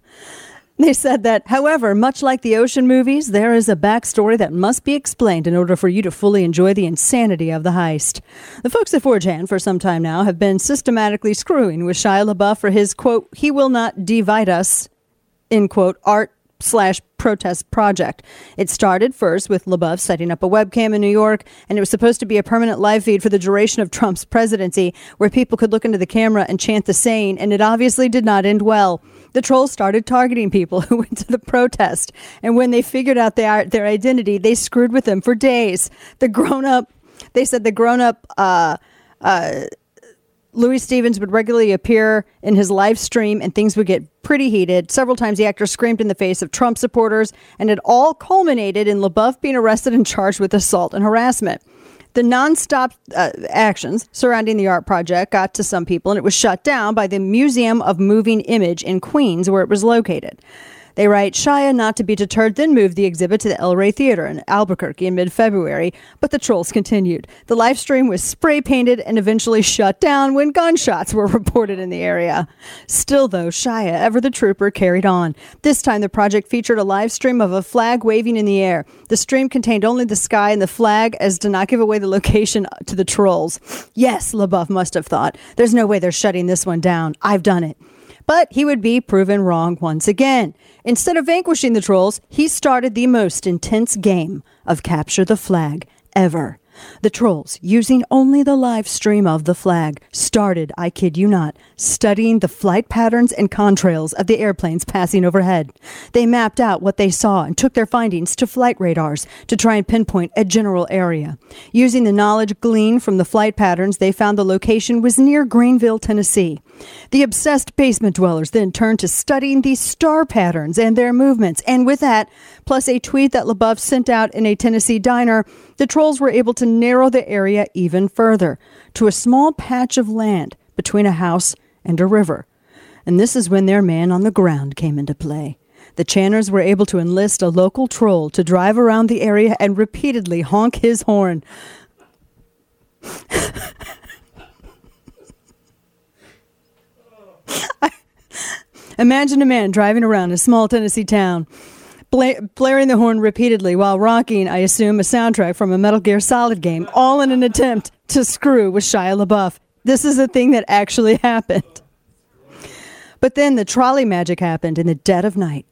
They said that, however, much like the ocean movies, there is a backstory that must be explained in order for you to fully enjoy the insanity of the heist. The folks at 4chan for some time now have been systematically screwing with Shia LaBeouf for his, quote, he will not divide us, in quote, art slash protest project. It started first with LaBeouf setting up a webcam in New York, and it was supposed to be a permanent live feed for the duration of Trump's presidency, where people could look into the camera and chant the saying, and it obviously did not end well. The trolls started targeting people who went to the protest, and when they figured out their, their identity, they screwed with them for days. The grown up, they said the grown up, uh, uh, Louis Stevens would regularly appear in his live stream and things would get pretty heated. Several times the actor screamed in the face of Trump supporters, and it all culminated in LaBeouf being arrested and charged with assault and harassment. The nonstop uh, actions surrounding the art project got to some people, and it was shut down by the Museum of Moving Image in Queens, where it was located. They write Shia, not to be deterred, then moved the exhibit to the El Rey Theater in Albuquerque in mid February, but the trolls continued. The live stream was spray painted and eventually shut down when gunshots were reported in the area. Still, though, Shia, ever the trooper, carried on. This time, the project featured a live stream of a flag waving in the air. The stream contained only the sky and the flag as to not give away the location to the trolls. Yes, LaBeouf must have thought. There's no way they're shutting this one down. I've done it. But he would be proven wrong once again. Instead of vanquishing the trolls, he started the most intense game of capture the flag ever. The trolls, using only the live stream of the flag, started, I kid you not, studying the flight patterns and contrails of the airplanes passing overhead. They mapped out what they saw and took their findings to flight radars to try and pinpoint a general area. Using the knowledge gleaned from the flight patterns, they found the location was near Greeneville, Tennessee. The obsessed basement dwellers then turned to studying these star patterns and their movements, and with that, plus a tweet that LaBeouf sent out in a Tennessee diner, the trolls were able to narrow the area even further to a small patch of land between a house and a river. And this is when their man on the ground came into play. The Channers were able to enlist a local troll to drive around the area and repeatedly honk his horn. Imagine a man driving around a small Tennessee town, bla- blaring the horn repeatedly while rocking, I assume, a soundtrack from a Metal Gear Solid game, all in an attempt to screw with Shia LaBeouf. This is a thing that actually happened. But then the trolley magic happened in the dead of night.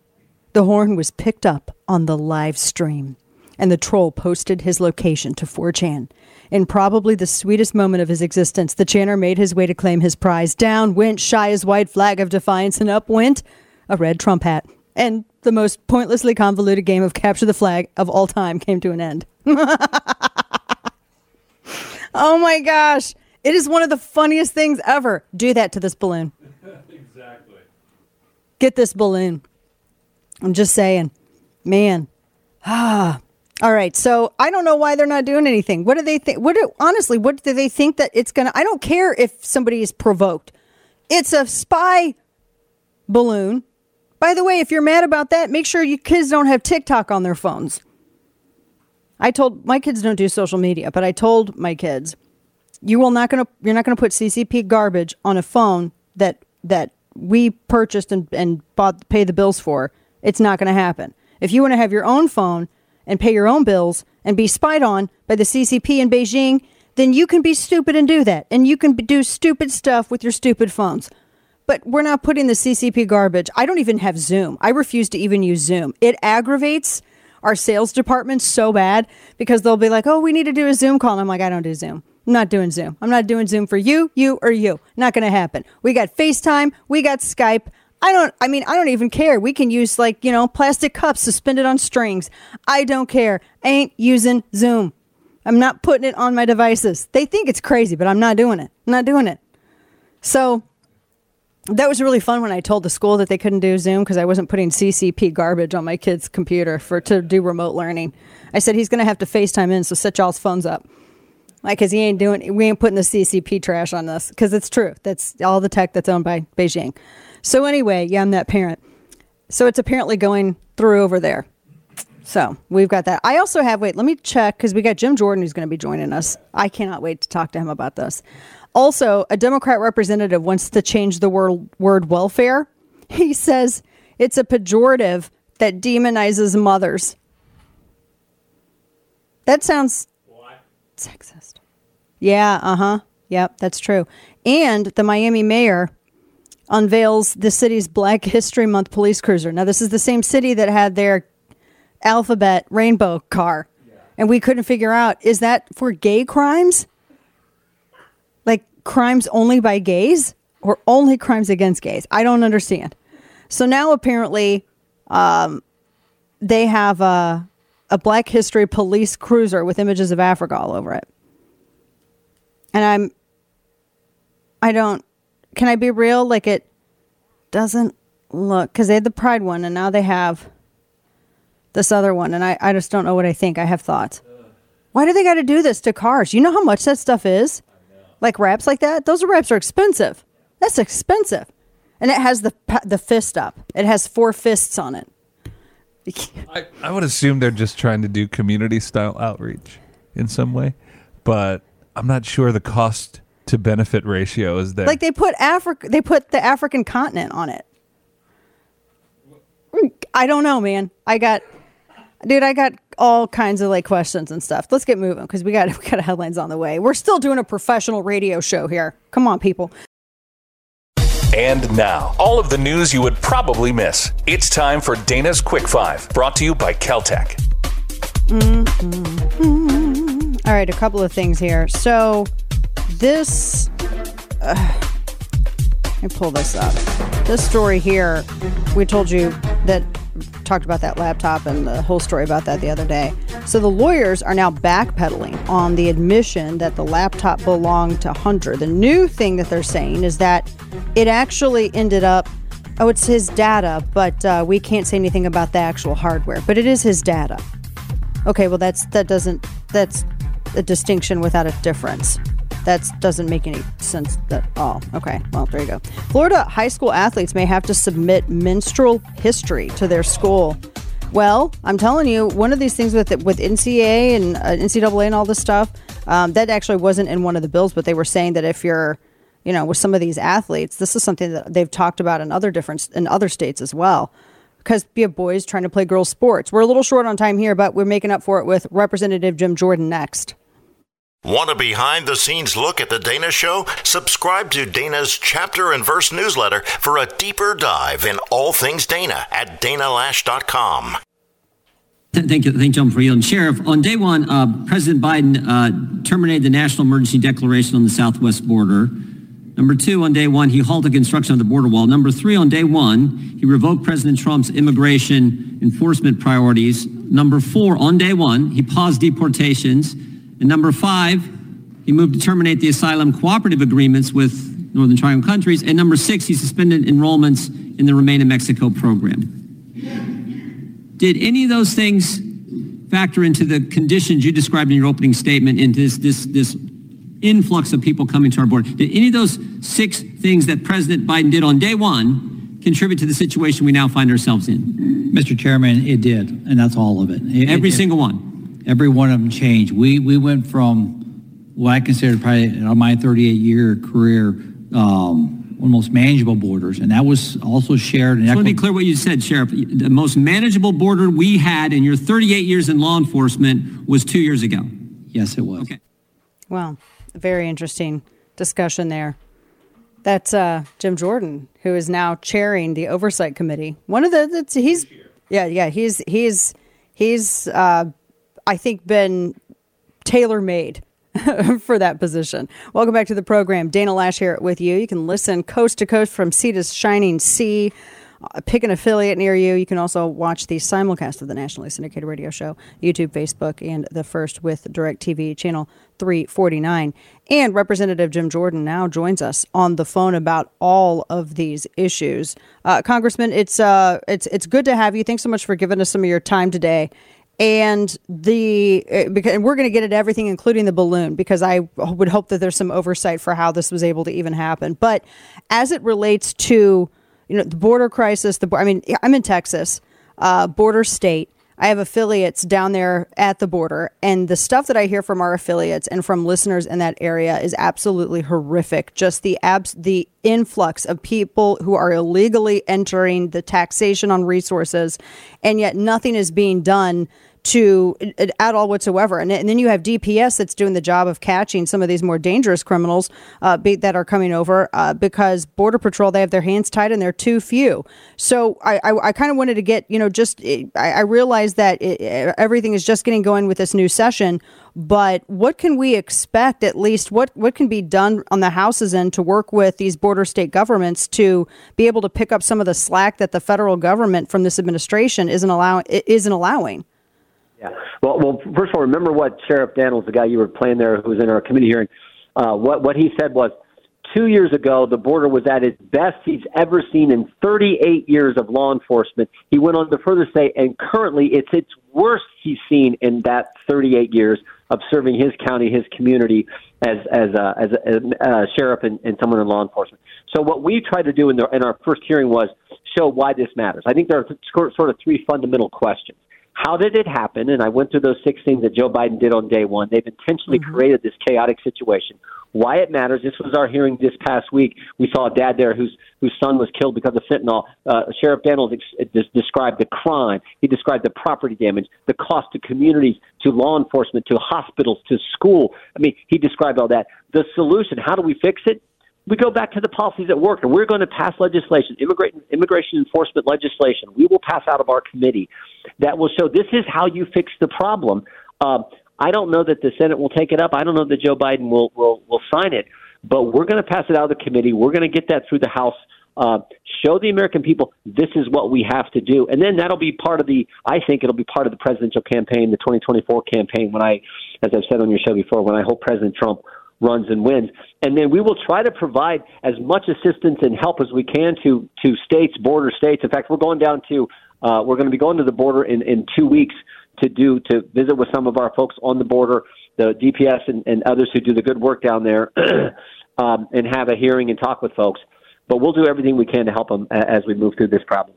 The horn was picked up on the live stream, and the troll posted his location to 4chan. In probably the sweetest moment of his existence, the Channer made his way to claim his prize. Down went Shia's white flag of defiance, and up went a red Trump hat. And the most pointlessly convoluted game of capture the flag of all time came to an end. oh my gosh. It is one of the funniest things ever. Do that to this balloon. exactly. Get this balloon. I'm just saying. Man. Ah. All right. So I don't know why they're not doing anything. What do they think? What do, honestly, what do they think that it's going to? I don't care if somebody is provoked. It's a spy balloon. By the way, if you're mad about that, make sure your kids don't have TikTok on their phones. I told my kids don't do social media, but I told my kids, you will not to you're not to put CCP garbage on a phone that that we purchased and, and bought pay the bills for. It's not going to happen. If you want to have your own phone and pay your own bills and be spied on by the CCP in Beijing, then you can be stupid and do that. And you can do stupid stuff with your stupid phones. But we're not putting the CCP garbage. I don't even have Zoom. I refuse to even use Zoom. It aggravates our sales department so bad because they'll be like, oh, we need to do a Zoom call. And I'm like, I don't do Zoom. I'm not doing Zoom. I'm not doing Zoom for you, you, or you. Not going to happen. We got FaceTime. We got Skype. I don't, I mean, I don't even care. We can use like, you know, plastic cups suspended on strings. I don't care. I ain't using Zoom. I'm not putting it on my devices. They think it's crazy, but I'm not doing it. I'm not doing it. So that was really fun when I told the school that they couldn't do Zoom because I wasn't putting CCP garbage on my kid's computer for to do remote learning. I said he's going to have to FaceTime in, so set y'all's phones up. Like, cause he ain't doing, we ain't putting the CCP trash on this because it's true. That's all the tech that's owned by Beijing. So anyway, yeah, I'm that parent. So it's apparently going through over there. So we've got that. I also have, wait, let me check because we got Jim Jordan who's going to be joining us. I cannot wait to talk to him about this. Also, a Democrat representative wants to change the word, word welfare. He says it's a pejorative that demonizes mothers. That sounds sexist. Yeah, uh huh. Yep, that's true. And the Miami mayor unveils the city's Black History Month police cruiser. Now, this is the same city that had their alphabet rainbow car. And we couldn't figure out is that for gay crimes? Crimes only by gays or only crimes against gays? I don't understand. So now apparently um, they have a, a Black History police cruiser with images of Africa all over it. And I'm, I don't, can I be real? Like it doesn't look, because they had the Pride one and now they have this other one. And I, I just don't know what I think. I have thoughts. Why do they got to do this to cars? You know how much that stuff is? Like wraps like that? Those wraps are expensive. That's expensive. And it has the the fist up. It has four fists on it. I, I would assume they're just trying to do community style outreach in some way, but I'm not sure the cost to benefit ratio is there. Like they put Africa, they put the African continent on it. I don't know, man. I got, dude, I got all kinds of like questions and stuff. Let's get moving because we got we got headlines on the way. We're still doing a professional radio show here. Come on, people. And now, all of the news you would probably miss. It's time for Dana's Quick Five, brought to you by KelTec. Mm-hmm. All right, a couple of things here. So, this. Uh, let me pull this up. This story here, we told you that talked about that laptop and the whole story about that the other day. So the lawyers are now backpedaling on the admission that the laptop belonged to Hunter. The new thing that they're saying is that it actually ended up. Oh, it's his data, but uh, we can't say anything about the actual hardware. But it is his data. Okay, well that's that doesn't that's a distinction without a difference. That doesn't make any sense at all. Okay, well, there you go. Florida high school athletes may have to submit menstrual history to their school. Well, I'm telling you, one of these things with with NCAA and uh, NCAA and all this stuff, um, that actually wasn't in one of the bills, but they were saying that if you're, you know, with some of these athletes, this is something that they've talked about in other different in other states as well. Because we have boys trying to play girls' sports. We're a little short on time here, but we're making up for it with Representative Jim Jordan next. Want a behind the scenes look at the Dana Show? Subscribe to Dana's chapter and verse newsletter for a deeper dive in all things Dana at danaloesch.com. Thank you, thank John for and Sheriff, on day one, uh, President Biden uh, terminated the national emergency declaration on the southwest border. Number two, on day one, he halted construction of the border wall. Number three, on day one, he revoked President Trump's immigration enforcement priorities. Number four, on day one, he paused deportations. And number five, he moved to terminate the asylum cooperative agreements with Northern Triangle countries. And number six, he suspended enrollments in the Remain in Mexico program. Did any of those things factor into the conditions you described in your opening statement into this, this, this influx of people coming to our border? Did any of those six things that President Biden did on day one contribute to the situation we now find ourselves in? Mr. Chairman, it did, and that's all of it. It- Every it- single one. Every one of them changed. We we went from what I consider probably in my 38 year career um, one of the most manageable borders, and that was also shared. And I want to be clear what you said, Sheriff. The most manageable border we had in your 38 years in law enforcement was two years ago. Yes, it was. Okay. Well, very interesting discussion there. That's uh, Jim Jordan, who is now chairing the oversight committee. One of the that's, he's yeah yeah he's he's he's uh, I think been tailor made for that position. Welcome back to the program. Dana Loesch here with you. You can listen coast to coast from sea to shining sea. Uh, pick an affiliate near you. You can also watch the simulcast of the nationally syndicated radio show, YouTube, Facebook, and the first with DirecTV channel 349. And Representative Jim Jordan now joins us on the phone about all of these issues. Uh, Congressman, it's uh, it's it's good to have you. Thanks so much for giving us some of your time today and the uh, because and we're going to get at everything including the balloon because i would hope that there's some oversight for how this was able to even happen. But as it relates to you know the border crisis the i mean i'm in texas uh, border state. I have affiliates down there at the border. And the stuff that i hear from our affiliates and from listeners in that area is absolutely horrific. Just the abs the influx of people who are illegally entering the taxation on resources and yet nothing is being done to at all whatsoever. And, and then you have DPS that's doing the job of catching some of these more dangerous criminals uh, be, that are coming over uh, because Border Patrol, they have their hands tied and they're too few. So I, I, I kind of wanted to get, you know, just I, I realize that it, everything is just getting going with this new session. But what can we expect, at least, what, what can be done on the House's end to work with these border state governments to be able to pick up some of the slack that the federal government from this administration isn't, allow- isn't allowing? Yeah. Well, well, first of all, remember what Sheriff Dannels, the guy you were playing there, who was in our committee hearing, uh, what what he said was, two years ago, the border was at its best he's ever seen in 38 years of law enforcement. He went on to further say, and currently, it's its worst he's seen in that 38 years of serving his county, his community as as a, as a, as a sheriff and, and someone in law enforcement. So what we tried to do in, the, in our first hearing was show why this matters. I think there are sort of three fundamental questions. How did it happen? And I went through those six things that Joe Biden did on day one. They've intentionally mm-hmm. created this chaotic situation. Why it matters? This was our hearing this past week. We saw a dad there whose whose son was killed because of fentanyl. Uh, Sheriff Dannels ex- described the crime. He described the property damage, the cost to communities, to law enforcement, to hospitals, to school. I mean, he described all that. The solution: How do we fix it? We go back to the policies that work, and we're going to pass legislation, immigration, enforcement legislation. We will pass out of our committee that will show this is how you fix the problem. Uh, I don't know that the Senate will take it up. I don't know that Joe Biden will will, will sign it, but we're going to pass it out of the committee. We're going to get that through the House. Uh, show the American people this is what we have to do, and then that'll be part of the. I think it'll be part of the presidential campaign, the 2024 campaign. When I, as I've said on your show before, when I hope President Trump runs and wins. And then we will try to provide as much assistance and help as we can to to states, border states. In fact, we're going down to uh, we're going to be going to the border in, in two weeks to do to visit with some of our folks on the border, the DPS and, and others who do the good work down there, um, and have a hearing and talk with folks. But we'll do everything we can to help them as we move through this problem.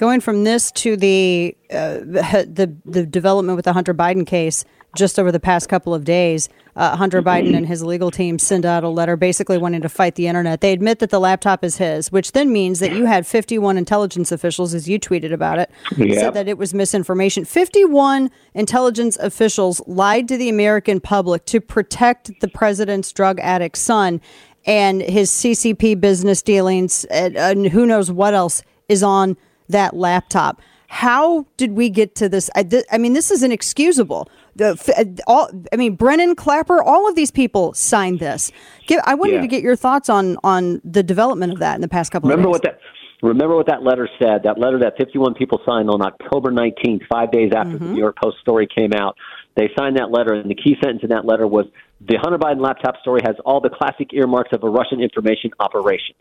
Going from this to the uh, the the development with the Hunter Biden case just over the past couple of days, uh, Hunter Biden and his legal team send out a letter basically wanting to fight the internet. They admit that the laptop is his, which then means that you had 51 intelligence officials, as you tweeted about it, yep. said that it was misinformation. 51 intelligence officials lied to the American public to protect the president's drug addict son and his CCP business dealings, and, and who knows what else is on that laptop. How did we get to this? I, th- I mean, this is inexcusable. The, all, I mean, Brennan Clapper, all of these people signed this. Give, I wanted yeah. to get your thoughts on on the development of that in the past couple. Remember of what that. Remember what that letter said. That letter that 51 people signed on October 19th, five days after mm-hmm. the New York Post story came out. They signed that letter, and the key sentence in that letter was The Hunter Biden laptop story has all the classic earmarks of a Russian information operation.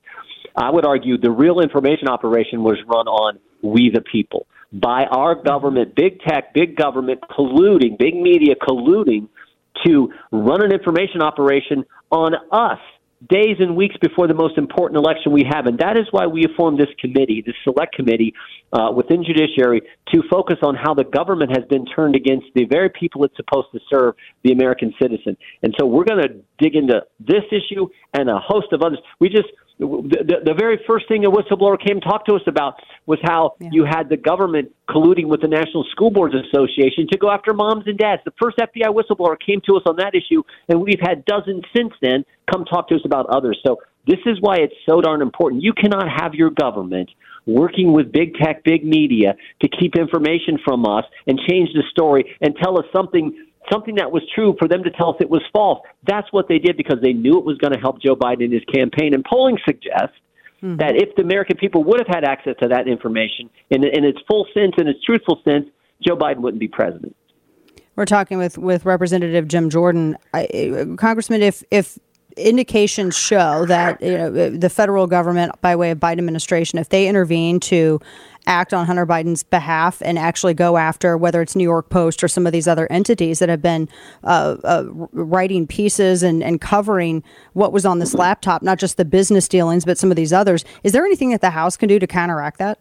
I would argue the real information operation was run on we the people by our government, big tech, big government colluding, big media colluding to run an information operation on us days and weeks before the most important election we have. And that is why we have formed this committee, this select committee uh, within judiciary to focus on how the government has been turned against the very people it's supposed to serve, the American citizen. And so we're going to dig into this issue and a host of others. We just, the, the, very first thing a whistleblower came to talk to us about was how yeah. you had the government colluding with the National School Boards Association to go after moms and dads. The first FBI whistleblower came to us on that issue, and we've had dozens since then come talk to us about others. So this is why it's so darn important. You cannot have your government working with big tech, big media to keep information from us and change the story and tell us something something that was true for them to tell us it was false. That's what they did because they knew it was going to help Joe Biden in his campaign. And polling suggests mm-hmm. that if the American people would have had access to that information in, in its full sense and its truthful sense, Joe Biden wouldn't be president. We're talking with, with Representative Jim Jordan. I, Congressman, if if indications show that you know, the federal government, by way of Biden administration, if they intervene to act on Hunter Biden's behalf and actually go after whether it's New York Post or some of these other entities that have been uh, uh, writing pieces and, and covering what was on this laptop, not just the business dealings, but some of these others. Is there anything that the House can do to counteract that?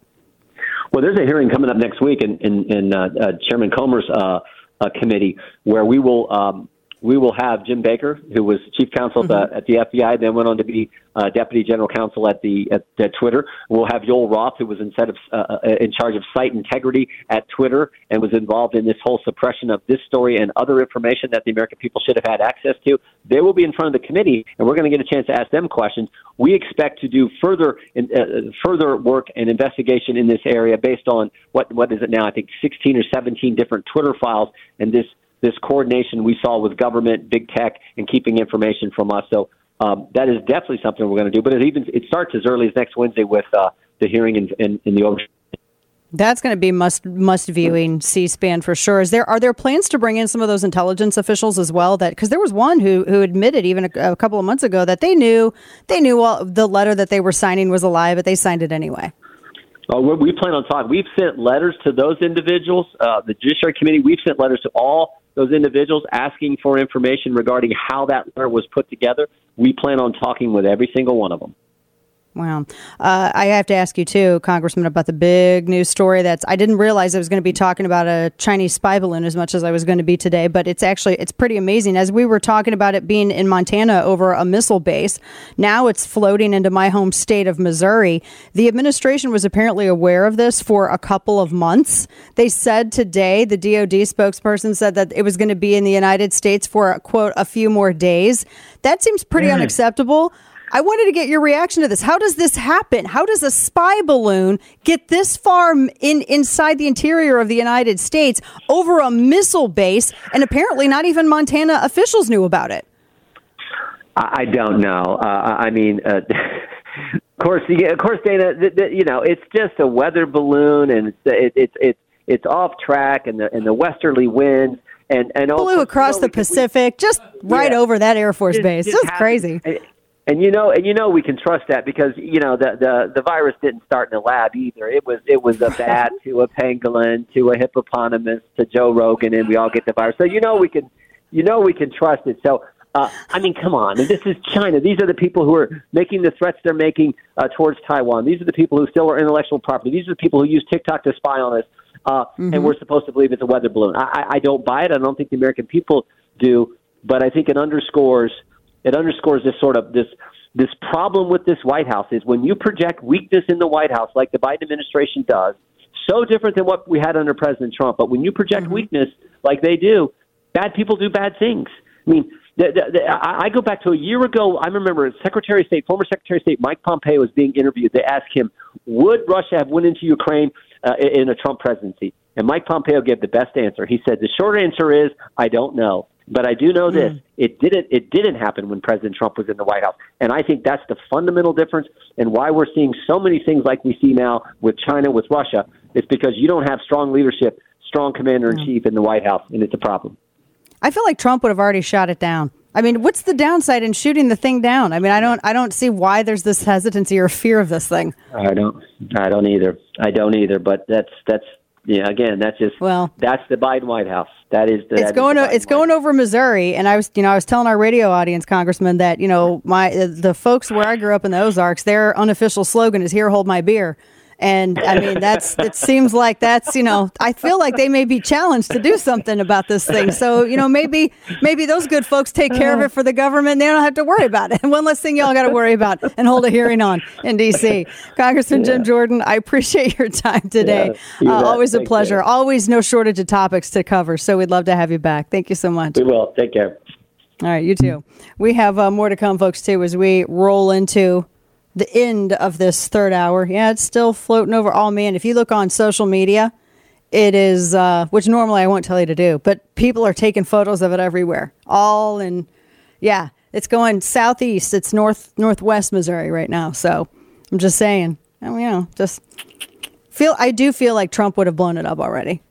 Well, there's a hearing coming up next week in, in, in uh, uh Chairman Comer's uh, uh, committee where we will. Um, we will have Jim Baker, who was chief counsel mm-hmm. at, the, at the FBI, then went on to be uh, deputy general counsel at the at, at, Twitter. We'll have Joel Roth, who was instead of uh, uh, in charge of site integrity at Twitter and was involved in this whole suppression of this story and other information that the American people should have had access to. They will be in front of the committee, and we're going to get a chance to ask them questions. We expect to do further in, uh, further work and investigation in this area based on what what is it now? I think 16 or 17 different Twitter files and this this coordination we saw with government, big tech, and keeping information from us. So um, that is definitely something we're going to do. But it even it starts as early as next Wednesday with uh, the hearing in, in, in the oversight. That's going to be must must viewing C-SPAN for sure. Is there are there plans to bring in some of those intelligence officials as well? That because there was one who who admitted even a, a, couple of months ago that they knew they knew all, the letter that they were signing was a lie, but they signed it anyway. Uh, we plan on talking. We've sent letters to those individuals. Uh, the Judiciary Committee. We've sent letters to all those individuals asking for information regarding how that letter was put together. We plan on talking with every single one of them. Wow. Uh, I have to ask you too, Congressman, about the big news story. That's I didn't realize I was going to be talking about a Chinese spy balloon as much as I was going to be today, but it's actually it's pretty amazing. As we were talking about it being in Montana over a missile base, now it's floating into my home state of Missouri. The administration was apparently aware of this for a couple of months. They said today, the DoD spokesperson said that it was going to be in the United States for quote a few more days. That seems pretty mm. unacceptable. I wanted to get your reaction to this. How does this happen? How does a spy balloon get this far in inside the interior of the United States over a missile base, and apparently not even Montana officials knew about it? I don't know. Uh, I mean, uh, of course, of course, Dana. you know, it's just a weather balloon, and it's it's it's it's off track, and the and the westerly winds and and flew across you know, the Pacific, we, just right yeah, over that Air Force base. Just That's crazy. And you know, and you know, we can trust that because you know the the the virus didn't start in a lab either. It was it was a bat to a pangolin to a hippopotamus to Joe Rogan, and we all get the virus. So you know we can, you know we can trust it. So uh, I mean, come on. And this is China. These are the people who are making the threats they're making uh, towards Taiwan. These are the people who still are intellectual property. These are the people who use TikTok to spy on us. Uh, mm-hmm. And we're supposed to believe it's a weather balloon. I, I don't buy it. I don't think the American people do. But I think it underscores it underscores this sort of this this problem with this White House is when you project weakness in the White House, like the Biden administration does, so different than what we had under President Trump. But when you project mm-hmm. weakness like they do, bad people do bad things. I mean, the, the, the, I go back to a year ago. I remember Secretary of State, former Secretary of State Mike Pompeo was being interviewed. They asked him, "Would Russia have went into Ukraine uh, in a Trump presidency?" And Mike Pompeo gave the best answer. He said, "The short answer is I don't know." But I do know this: mm. it didn't. It didn't happen when President Trump was in the White House, and I think that's the fundamental difference, and why we're seeing so many things like we see now with China, with Russia. It's because you don't have strong leadership, strong commander in chief mm. in the White House, and it's a problem. I feel like Trump would have already shot it down. I mean, what's the downside in shooting the thing down? I mean, I don't I don't see why there's this hesitancy or fear of this thing. I don't. I don't either. I don't either. But that's that's yeah. Again, that's just well. That's the Biden White House. That is the. it's is going the o- it's going over Missouri, and I was you know I was telling our radio audience, Congressman, that you know my the folks where I grew up in the Ozarks, their unofficial slogan is "Here, hold my beer." And I mean, that's, it seems like that's, you know, I feel like they may be challenged to do something about this thing. So, you know, maybe, maybe those good folks take care of it for the government. They don't have to worry about it. And one less thing y'all got to worry about and hold a hearing on in D.C. Congressman Jim Jordan, I appreciate your time today. Yeah, uh, always a Thank pleasure. you. Always no shortage of topics to cover. So we'd love to have you back. Thank you so much. We will. Take care. All right, you too. We have uh, more to come, folks, too, as we roll into the end of this third hour. Yeah, it's still floating over. Oh, man, if you look on social media, it is, uh, which normally I won't tell you to do, but people are taking photos of it everywhere. All in, yeah, it's going southeast. It's north northwest Missouri right now. So I'm just saying, oh, you know, just feel, I do feel like Trump would have blown it up already.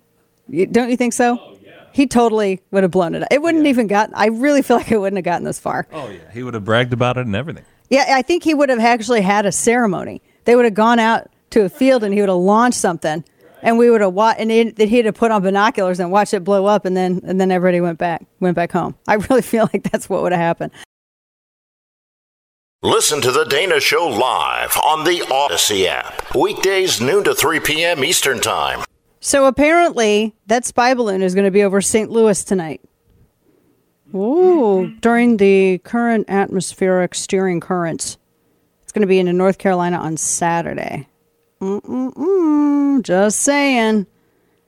You, don't you think so? He totally would have blown it up. It wouldn't even got. I really feel like it wouldn't have gotten this far. Oh yeah, he would have bragged about it and everything. Yeah, I think he would have actually had a ceremony. They would have gone out to a field and he would have launched something, and we would have watched, and that he'd have put on binoculars and watched it blow up, and then and then everybody went back went back home. I really feel like that's what would have happened. Listen to The Dana Show live on the Audacy app. Weekdays, noon to 3 p.m. Eastern Time. So apparently, that spy balloon is going to be over St. Louis tonight. Ooh, during the current atmospheric steering currents. It's going to be into North Carolina on Saturday. Mm-mm-mm, just saying.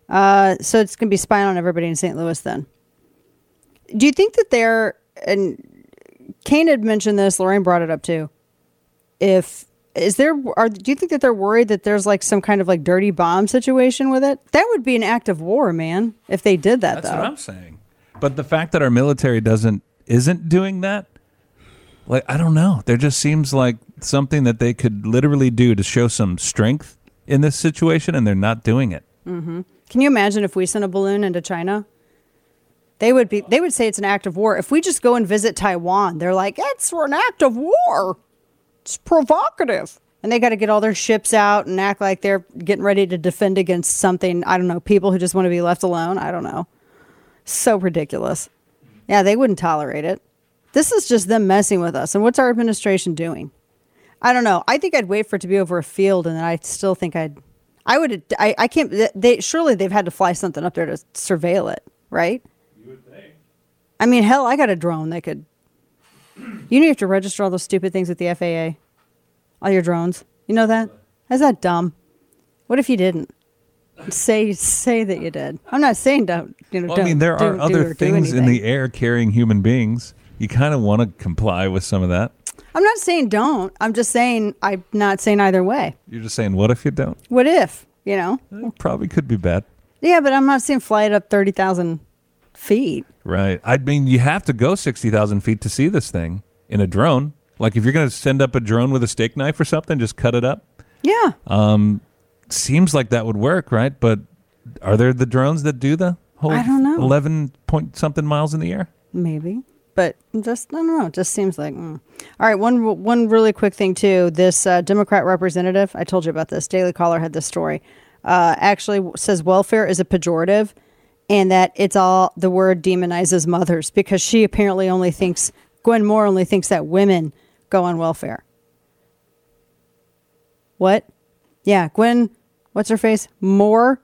Uh, so it's going to be spying on everybody in St. Louis then. Do you think that they're, and Kane had mentioned this, Lorraine brought it up too. If, is there, are, do you think that they're worried that there's like some kind of like dirty bomb situation with it? That would be an act of war, man, if they did that That's though. what I'm saying. But the fact that our military doesn't isn't doing that, like I don't know. There just seems like something that they could literally do to show some strength in this situation, and they're not doing it. hmm Can you imagine if we sent a balloon into China? They would be. They would say it's an act of war. If we just go and visit Taiwan, they're like, "It's an act of war. It's provocative." And they got to get all their ships out and act like they're getting ready to defend against something. I don't know. People who just want to be left alone. I don't know. So ridiculous. Yeah, they wouldn't tolerate it. This is just them messing with us. And what's our administration doing? I don't know. I think I'd wait for it to be over a field, and then I still think I'd. I would. I, I can't. They surely they've had to fly something up there to surveil it, right? You would think. I mean, hell, I got a drone that could. You you have to register all those stupid things with the FAA, all your drones. You know that? Is that dumb? What if you didn't? Say say that you did. I'm not saying don't. You know, Well, I don't mean, there are do other do things in the air carrying human beings. You kind of want to comply with some of that. I'm not saying don't. I'm just saying I'm not saying either way. You're just saying, what if you don't? What if? You know? Probably could be bad. Yeah, but I'm not saying fly it up thirty thousand feet. Right. I mean, you have to go 60,000 feet to see this thing in a drone. Like, if you're going to send up a drone with a steak knife or something, just cut it up. Yeah. Um, seems like that would work, right? But are there the drones that do the whole I don't know. 11 point something miles in the air? Maybe, but just I don't know. It just seems like. mm. All right, one one really quick thing too. This uh, Democrat representative, I told you about this. Daily Caller had this story. Uh, actually says welfare is a pejorative, and that it's all the word demonizes mothers because she apparently only thinks Gwen Moore only thinks that women go on welfare. What? Yeah, Gwen. What's her face? Moore,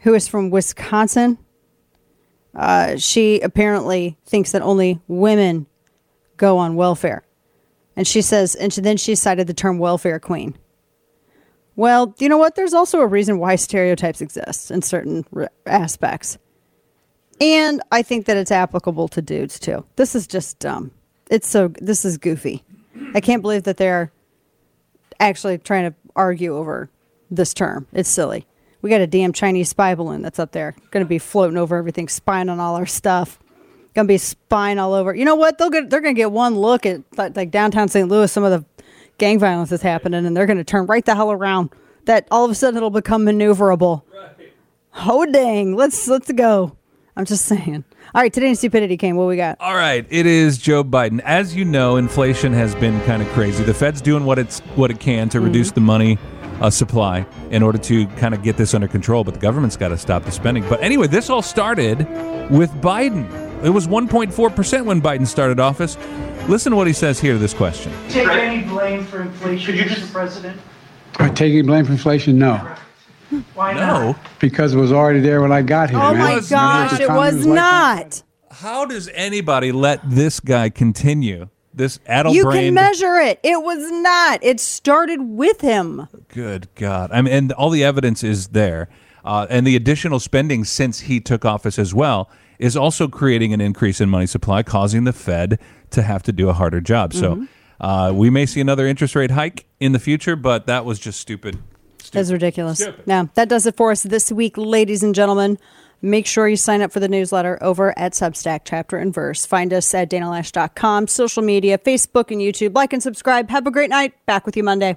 who is from Wisconsin. Uh, she apparently thinks that only women go on welfare. And she says, and she, then she cited the term welfare queen. Well, you know what? There's also a reason why stereotypes exist in certain r- aspects. And I think that it's applicable to dudes too. This is just dumb. It's so, this is goofy. I can't believe that they're actually trying to argue over this term. It's silly. We got a damn Chinese spy balloon that's up there, going to be floating over everything, spying on all our stuff. Going to be spying all over. You know what? They'll get. They're going to get one look at like, like downtown St. Louis. Some of the gang violence is happening, and they're going to turn right the hell around. That all of a sudden it'll become maneuverable. Oh dang! Let's let's go. I'm just saying. All right, today's stupidity came. What we got? All right, it is Joe Biden. As you know, inflation has been kind of crazy. The Fed's doing what it's what it can to Mm-hmm. reduce the money uh, supply in order to kind of get this under control, but the government's got to stop the spending. But anyway, this all started with Biden. It was 1.4% when Biden started office. Listen to what he says here to this question. Take any blame for inflation, Mr. President? Am taking blame for inflation? No. Why No. Because it was already there when I got here. Oh man. my Remember what gosh, it economy was like? not. How does anybody let this guy continue? This addle You can measure it. It was not. It started with him. Good God. I mean, and all the evidence is there. Uh, and the additional spending since he took office as well is also creating an increase in money supply, causing the Fed to have to do a harder job. Mhm. So uh, we may see another interest rate hike in the future, but that was just stupid. That's ridiculous. Now, that does it for us this week, ladies and gentlemen. Make sure you sign up for the newsletter over at Substack, chapter and verse. Find us at danaloesch.com, social media, Facebook, and YouTube. Like and subscribe. Have a great night. Back with you Monday.